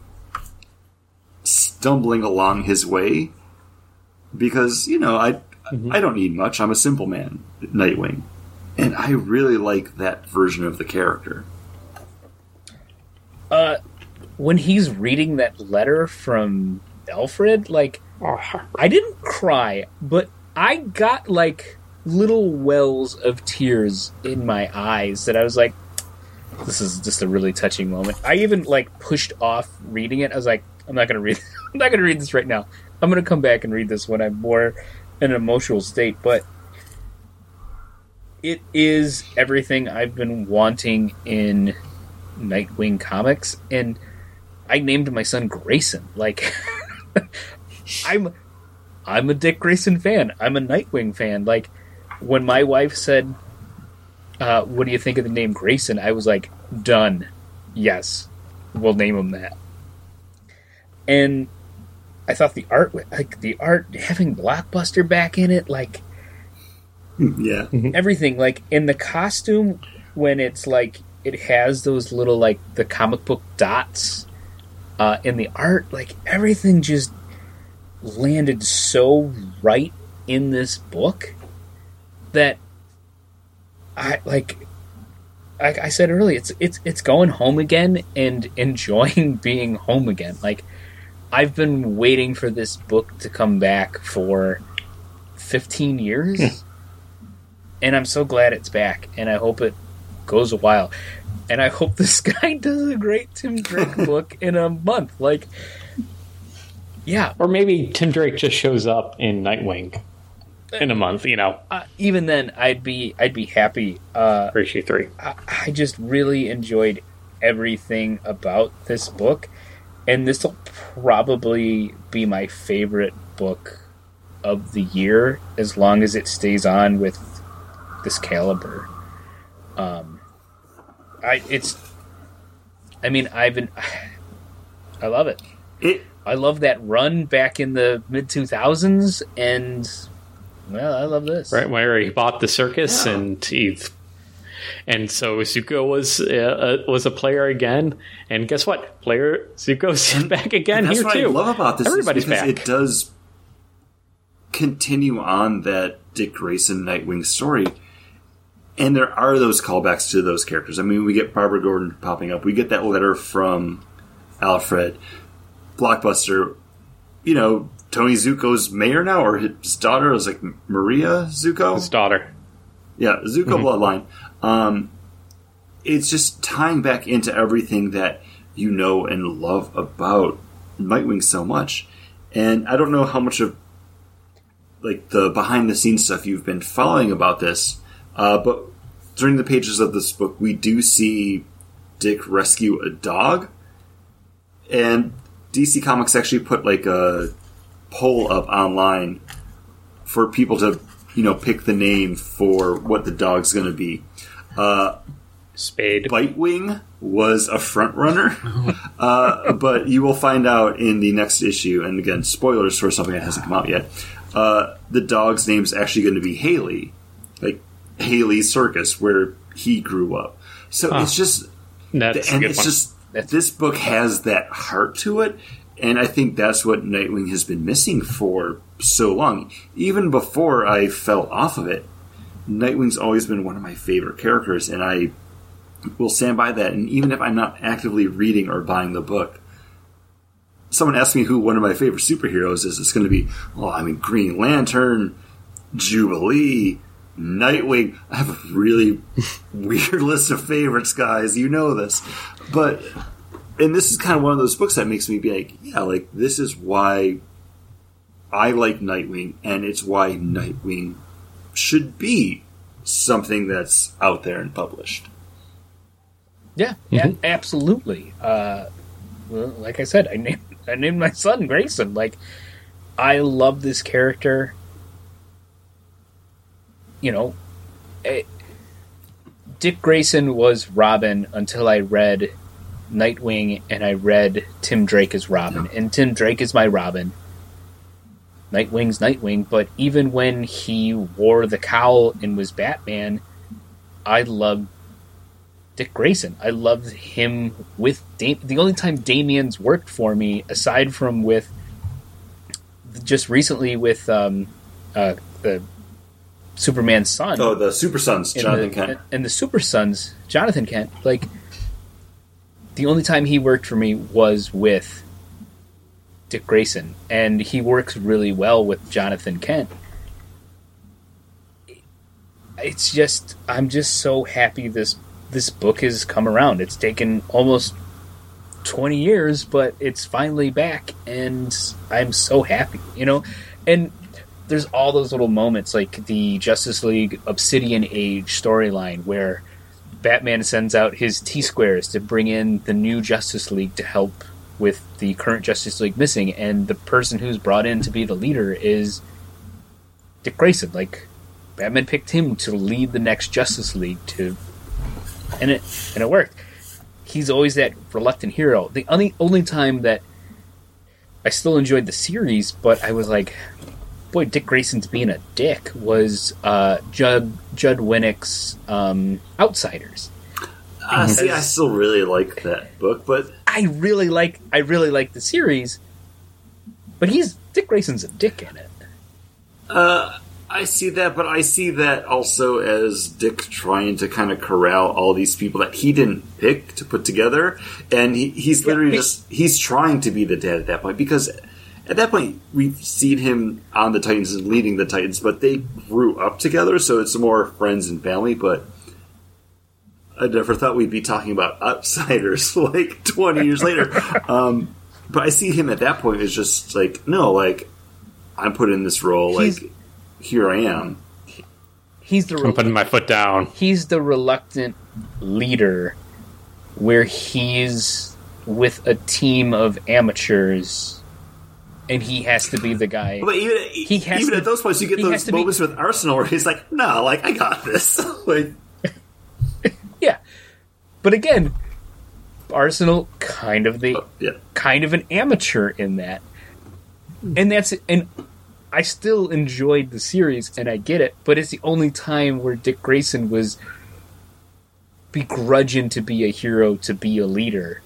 stumbling along his way because you know I I don't need much. I'm a simple man, Nightwing, and I really like that version of the character. Uh, when he's reading that letter from Alfred, like I didn't cry, but I got like little wells of tears in my eyes that I was like, this is just a really touching moment. I even like pushed off reading it. I was like, I'm not gonna read. I'm not gonna read this right now. I'm gonna come back and read this when I'm more in an emotional state. But it is everything I've been wanting in Nightwing comics, and I named my son Grayson. Like, I'm, I'm a Dick Grayson fan. I'm a Nightwing fan. Like, when my wife said, uh, "What do you think of the name Grayson?" I was like, "Done. Yes, we'll name him that." And I thought the art, like the art, having Blockbuster back in it, like yeah, everything like in the costume when it's like it has those little like the comic book dots uh, in the art like everything just landed so right in this book that i like like i said earlier it's it's it's going home again and enjoying being home again like i've been waiting for this book to come back for 15 years hmm. and I'm so glad it's back, and I hope it goes a while. And I hope this guy does a great Tim Drake book in a month. Like, yeah, Or maybe Tim Drake just shows up in Nightwing in a month, you know, uh, even then, I'd be I'd be happy. Uh, for issue three. I, I just really enjoyed everything about this book, and this will probably be my favorite book of the year as long as it stays on with this caliber. Um, I it's, I mean, I've been, I love it. it I love that run back in the mid two thousands, and well, I love this. right where he bought the circus Yeah. and he and so Zucco was uh, uh, was a player again and guess what player Zucco's back again that's here what too I love about this. is everybody's because back It does continue on that Dick Grayson Nightwing story. And there are those callbacks to those characters. I mean, we get Barbara Gordon popping up. We get that letter from Alfred. Blockbuster, you know, Tony Zucco's mayor now, or his daughter is like Maria Zucco. his daughter Yeah, Zucco bloodline. Um, it's just tying back into everything that you know and love about Nightwing so much. And I don't know how much of like the behind the scenes stuff you've been following about this, uh, but during the pages of this book, we do see Dick rescue a dog, and DC Comics actually put like a poll up online for people to you know pick the name for what the dog's going to be. Uh, Spade. Bitewing was a front runner, uh, but you will find out in the next issue. And again, spoilers for something that hasn't come out yet. Uh, the dog's name's actually going to be Haley, like Haley Circus, where he grew up. So Huh. it's just, That's and it's one. just this book has that heart to it, and I think that's what Nightwing has been missing for so long. Even before I fell off of it, Nightwing's always been one of my favorite characters, and I will stand by that. And even if I'm not actively reading or buying the book, someone asks me who one of my favorite superheroes is, it's going to be, well, I mean, Green Lantern, Jubilee, Nightwing. I have a really weird list of favorites, guys. You know this. But, and this is kind of one of those books that makes me be like, yeah, like, this is why I like Nightwing, and it's why Nightwing should be something that's out there and published. Yeah, a- absolutely. Uh, well, like I said, I named I named my son Grayson. Like, I love this character. You know, eh, Dick Grayson was Robin until I read Nightwing and I read Tim Drake as Robin, and Tim Drake is my Robin. Nightwing's Nightwing, but even when he wore the cowl and was Batman, I loved Dick Grayson. I loved him with Dam- the only time Damian's worked for me, aside from with just recently with um, uh, the Superman's son Oh, the Super Sons, Jonathan the, Kent. and the Super Sons, Jonathan Kent. Like the only time he worked for me was with Dick Grayson, and he works really well with Jonathan Kent. It's just I'm just so happy this this book has come around. It's taken almost 20 years, but it's finally back and I'm so happy, you know? And there's all those little moments like the Justice League Obsidian Age storyline where Batman sends out his T squares to bring in the new Justice League to help with the current Justice League missing, and the person who's brought in to be the leader is Dick Grayson. Like Batman picked him to lead the next Justice League to, and it and it worked. He's always that reluctant hero. The only only time that I still enjoyed the series, but I was like, boy, Dick Grayson's being a dick was uh, Judd Judd Winick's um, Outsiders. Uh, see, I still really like that book, but I really like I really like the series, but he's Dick Grayson's a dick in it. uh, I see that. But I see that also as Dick trying to kind of corral all these people that he didn't pick to put together, and he, he's literally he- just he's trying to be the dad at that point because at that point we've seen him on the Titans and leading the Titans, but they grew up together, so it's more friends and family. But I never thought we'd be talking about outsiders like 20 years later. Um, but I see him at that point as just like, no, like, I'm put in this role, He's- like, here I am. He's the I'm putting my foot down. he's the reluctant leader, where he's with a team of amateurs, and he has to be the guy. But even, He has even to- at those points, you get those to be- moments with Arsenal where he's like, no, like, I got this. like, Yeah, but again, Arsenal kind of the oh, yeah. kind of an amateur in that. And that's and I still enjoyed the series and I get it, but it's the only time where Dick Grayson was begrudging to be a hero, to be a leader,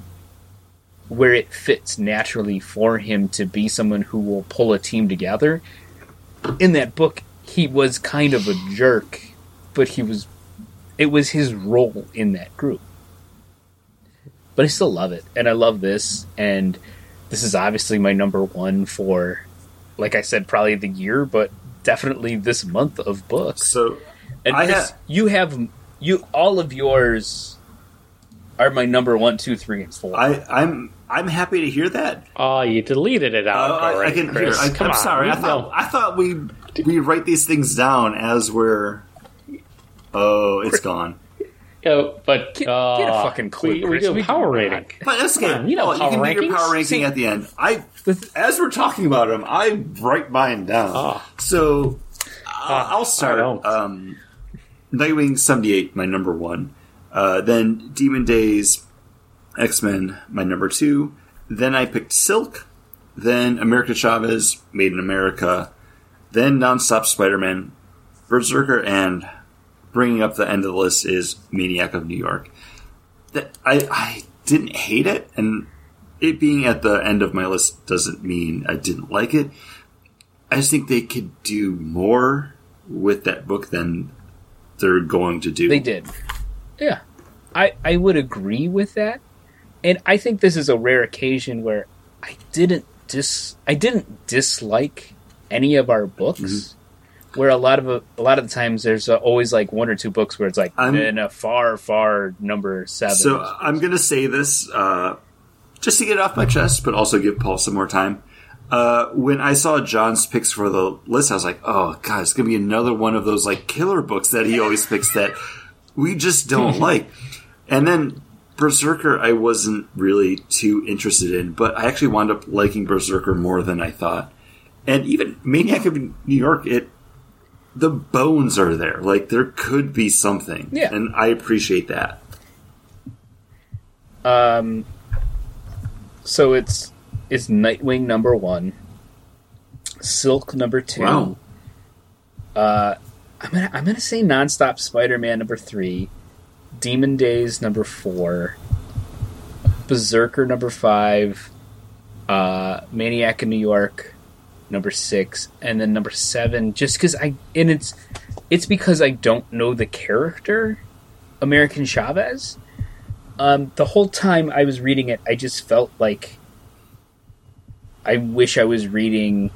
where it fits naturally for him to be someone who will pull a team together. In that book, he was kind of a jerk, but he was it was his role in that group. But I still love it, and I love this, and this is obviously my number one for, like I said, probably the year, but definitely this month of books. So, And I ha- you have you all of yours are my number one, two, three, and four. I, I'm I'm happy to hear that. Oh, you deleted it out Uh, I, I already, can Chris. hear. I, Come I'm on, sorry. I thought. I thought we we write these things down as we're. Oh, it's gone. Oh, but Get- uh, get a fucking clue, We, we do a We power do rating. But that's okay. on, you know Well, power you can do your power ranking See- at the end. I as we're talking about them, I write mine down. Ah. So uh, I'll start. Um, Nightwing seventy eight, my number one. Uh, then Demon Days, X Men, my number two. Then I picked Silk. Then America Chavez, Made in America. Then Nonstop Spider Man, Berserker, and bringing up the end of the list is Maniac of New York. That I I didn't hate it, and it being at the end of my list doesn't mean I didn't like it. I just think they could do more with that book than they're going to do. They did. Yeah. I, I would agree with that. And I think this is a rare occasion where I didn't dis I didn't dislike any of our books. Mm-hmm. Where a lot of a lot of the times there's always like one or two books where it's like I'm- in a far far number seven. So I'm going to say this uh, just to get it off my chest, but also give Paul some more time. Uh, when I saw John's picks for the list, I was like, "Oh God, it's going to be another one of those like killer books that he always picks that we just don't like." And then Berserker, I wasn't really too interested in, but I actually wound up liking Berserker more than I thought. And even Maniac of New York, it the bones are there. Like there could be something, Yeah. and I appreciate that. Um, so it's it's Nightwing number one, Silk number two. Wow. Uh, I'm gonna I'm gonna say Nonstop Spider-Man number three, Demon Days number four, Berserker number five, uh, Maniac in New York number six, and then number seven. Just because I and it's it's because I don't know the character, American Chavez. Um, the whole time I was reading it, I just felt like I wish I was reading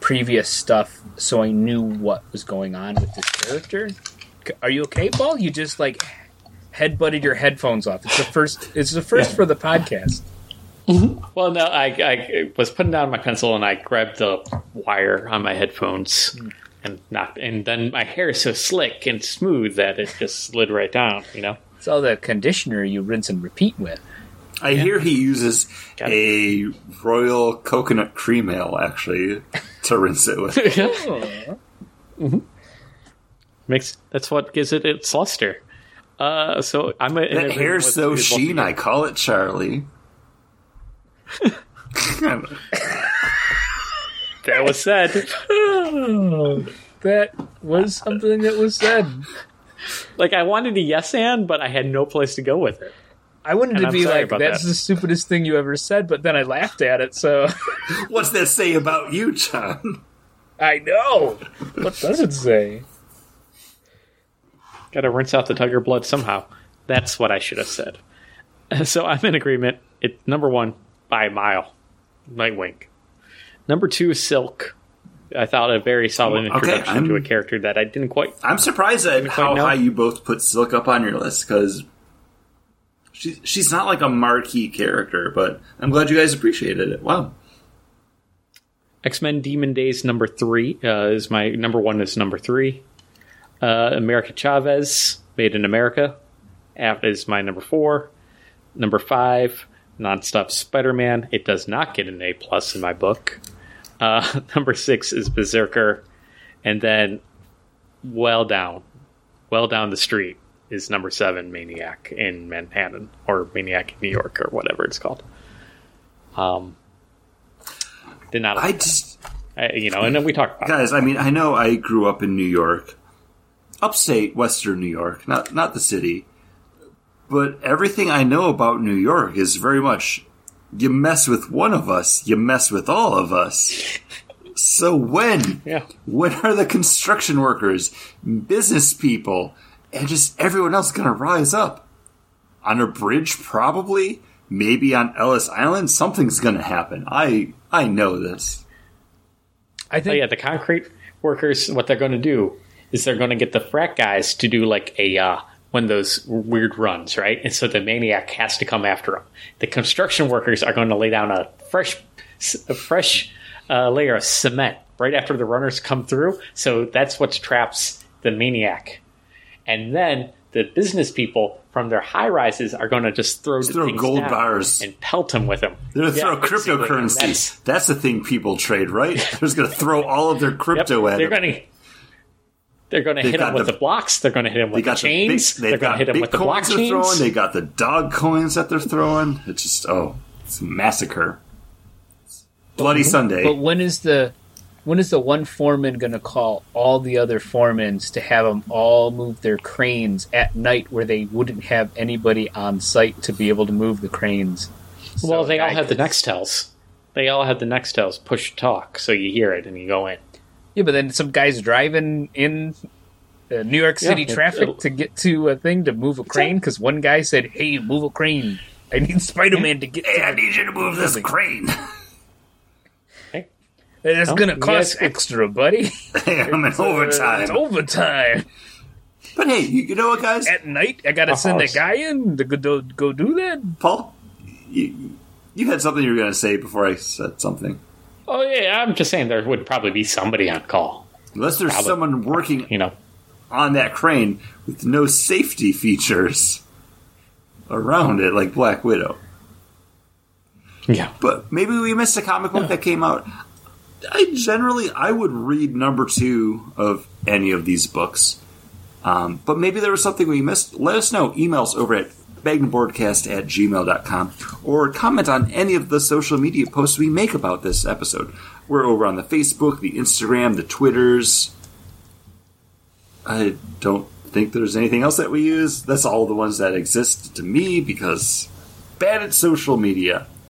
previous stuff so I knew what was going on with this character. Are you okay, Paul? You just like head butted your headphones off. It's the first. It's the first for the podcast. Mm-hmm. Well, no, I, I was putting down my pencil and I grabbed the wire on my headphones hmm. and knocked, and then my hair is so slick and smooth that it just slid right down. You know. It's all the conditioner you rinse and repeat with. I hear he uses Got a royal coconut cream ale actually to rinse it with. Mm-hmm. Makes that's what gives it its luster. Uh, so I'm a, in That agreement hair's so with both of sheen. I call it Charlie. That was said. that was something that was said. like I wanted a yes and, but I had no place to go with it. I wanted And to I'm be like, "That's that. the stupidest thing you ever said," but then I laughed at it. So What's that say about you, John? I know. What does it say? Got to rinse out the tiger blood somehow. That's what I should have said. So I'm in agreement. It number one by a mile, Nightwing. Number two, Silk. I thought a very solid introduction I'm- to a character that I didn't quite. I'm surprised at how know. high you both put Silk up on your list because she's she's not like a marquee character, but I'm glad you guys appreciated it. Wow. X Men Demon Days number three uh, is my number one. Is number three. Uh, America Chavez, Made in America, App is my number four. Number five, Nonstop Spider Man. It does not get an A plus in my book. Uh, number six is Berserker, and then well down, well down the street is number seven, Maniac in Manhattan or Maniac in New York or whatever it's called. Um, did not, I just I, you know, and then we talked about it. guys, I mean, I know I grew up in New York, upstate Western New York, not not the city, but everything I know about New York is very much you mess with one of us, you mess with all of us. So when Yeah. when are the construction workers, business people, and just everyone else going to rise up? On a bridge, probably. Maybe on Ellis Island, something's going to happen. I I know this. I Oh think yeah, the concrete workers. What they're going to do is they're going to get the frat guys to do like a uh, one of those weird runs, right? And so the maniac has to come after him. The construction workers are going to lay down a fresh, a fresh uh, layer of cement right after the runners come through. So that's what traps the maniac. And then the business people from their high rises are going to just throw, Just throw gold bars. and pelt him with them. They're gonna Yeah, throw cryptocurrencies. That's- That's, the thing people trade, right? They're just gonna throw all of their Yep, crypto at they're him. going to. They're going to hit him with the- the, blocks. They're going to hit him with the got the big, chains. they've they're going to hit him with the bitcoins they're throwing. blockchains. They got the dog coins that they're throwing. It's just oh, it's a massacre. Bloody Sunday. But when is the when is the one foreman going to call all the other foremans to have them all move their cranes at night where they wouldn't have anybody on site to be able to move the cranes? Well, they all guy have the could- Nextels. They all have the Nextels push talk, so you hear it and you go in. Yeah, but then some guys driving in uh, New York City Yeah, it- traffic it'll- to get to a thing to move a crane because one guy said, "Hey, move a crane. I need Spider Man to get." hey, to I need you to move this crane. It's Oh, gonna cost guys- extra, buddy. hey, I'm in It's overtime. overtime. But hey, you, you know what, guys? At night, I gotta send a guy in to go do, go do that. Paul, you, you had something you were gonna say before I said something. Oh yeah, I'm just saying there would probably be somebody on call. Unless there's Probably. someone working You know, on that crane with no safety features around it, like Black Widow. yeah. But maybe we missed a comic book that came out. I generally I would read number two of any of these books. Um, but maybe there was something we missed. Let us know. Emails over at magnumboardcast at gmail.com or comment on any of the social media posts we make about this episode. We're over on the Facebook, the Instagram, the Twitters. I don't think there's anything else that we use. That's all the ones that exist to me because bad at social media.